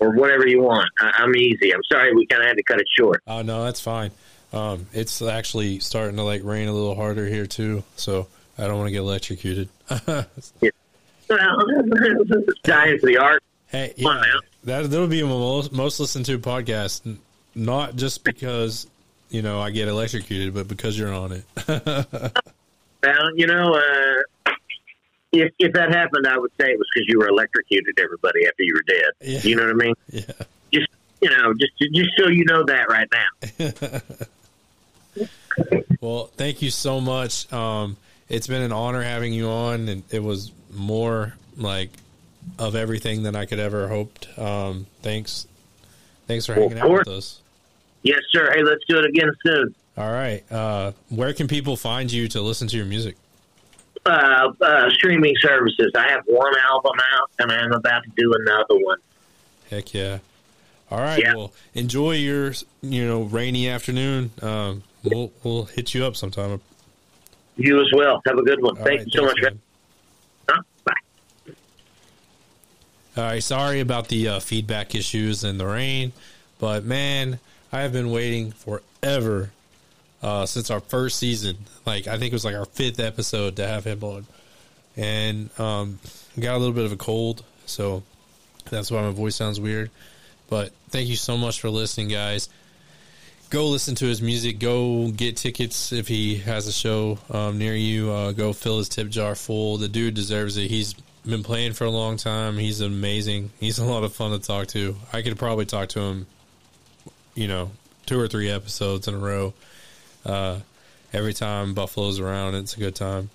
Or whatever you want. I, I'm easy. I'm sorry we kinda had to cut it short. Oh no, that's fine. Um, it's actually starting to like rain a little harder here too, so I don't want to get electrocuted. Well dying for the art. hey, yeah, that that'll be my most, most listened to podcast, not just because you know I get electrocuted, but because you're on it. Well, you know, uh if if that happened I would say it was because you were electrocuted everybody after you were dead. Yeah. You know what I mean? yeah. Just you know, just just so you know that right now. Well, thank you so much. Um, it's been an honor having you on, and it was more like of everything than I could ever hoped. Um, thanks, thanks for hanging out with us. Yes, sir. Hey, let's do it again soon. All right, uh, where can people find you to listen to your music? Uh, uh, streaming services. I have one album out, and I'm about to do another one. Heck yeah! All right, Yeah. well, enjoy your you know rainy afternoon. Um, we'll we'll hit you up sometime. You as well. Have a good one. All Thank right, you so much. man. Huh? Bye. All right, sorry about the uh, feedback issues and the rain, but man, I have been waiting forever uh, since our first season. Like I think it was like our fifth episode to have him on, and um, got a little bit of a cold, so that's why my voice sounds weird. But thank you so much for listening, guys. Go listen to his music. Go get tickets if he has a show um, near you. Uh, go fill his tip jar full. The dude deserves it. He's been playing for a long time. He's amazing. He's a lot of fun to talk to. I could probably talk to him, you know, two or three episodes in a row. Uh, every time Buffalo's around, it's a good time.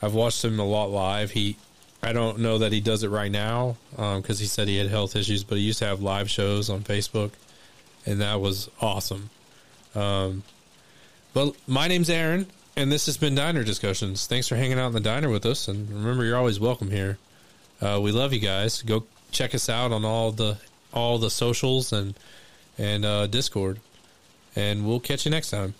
I've watched him a lot live. He, I don't know that he does it right now because he said he had health issues, but he used to have live shows on Facebook, and that was awesome. Um, but my name's Aaron, and this has been Diner Discussions. Thanks for hanging out in the diner with us, and remember, you're always welcome here. Uh, we love you guys. Go check us out on all the all the socials and and uh, Discord, and we'll catch you next time.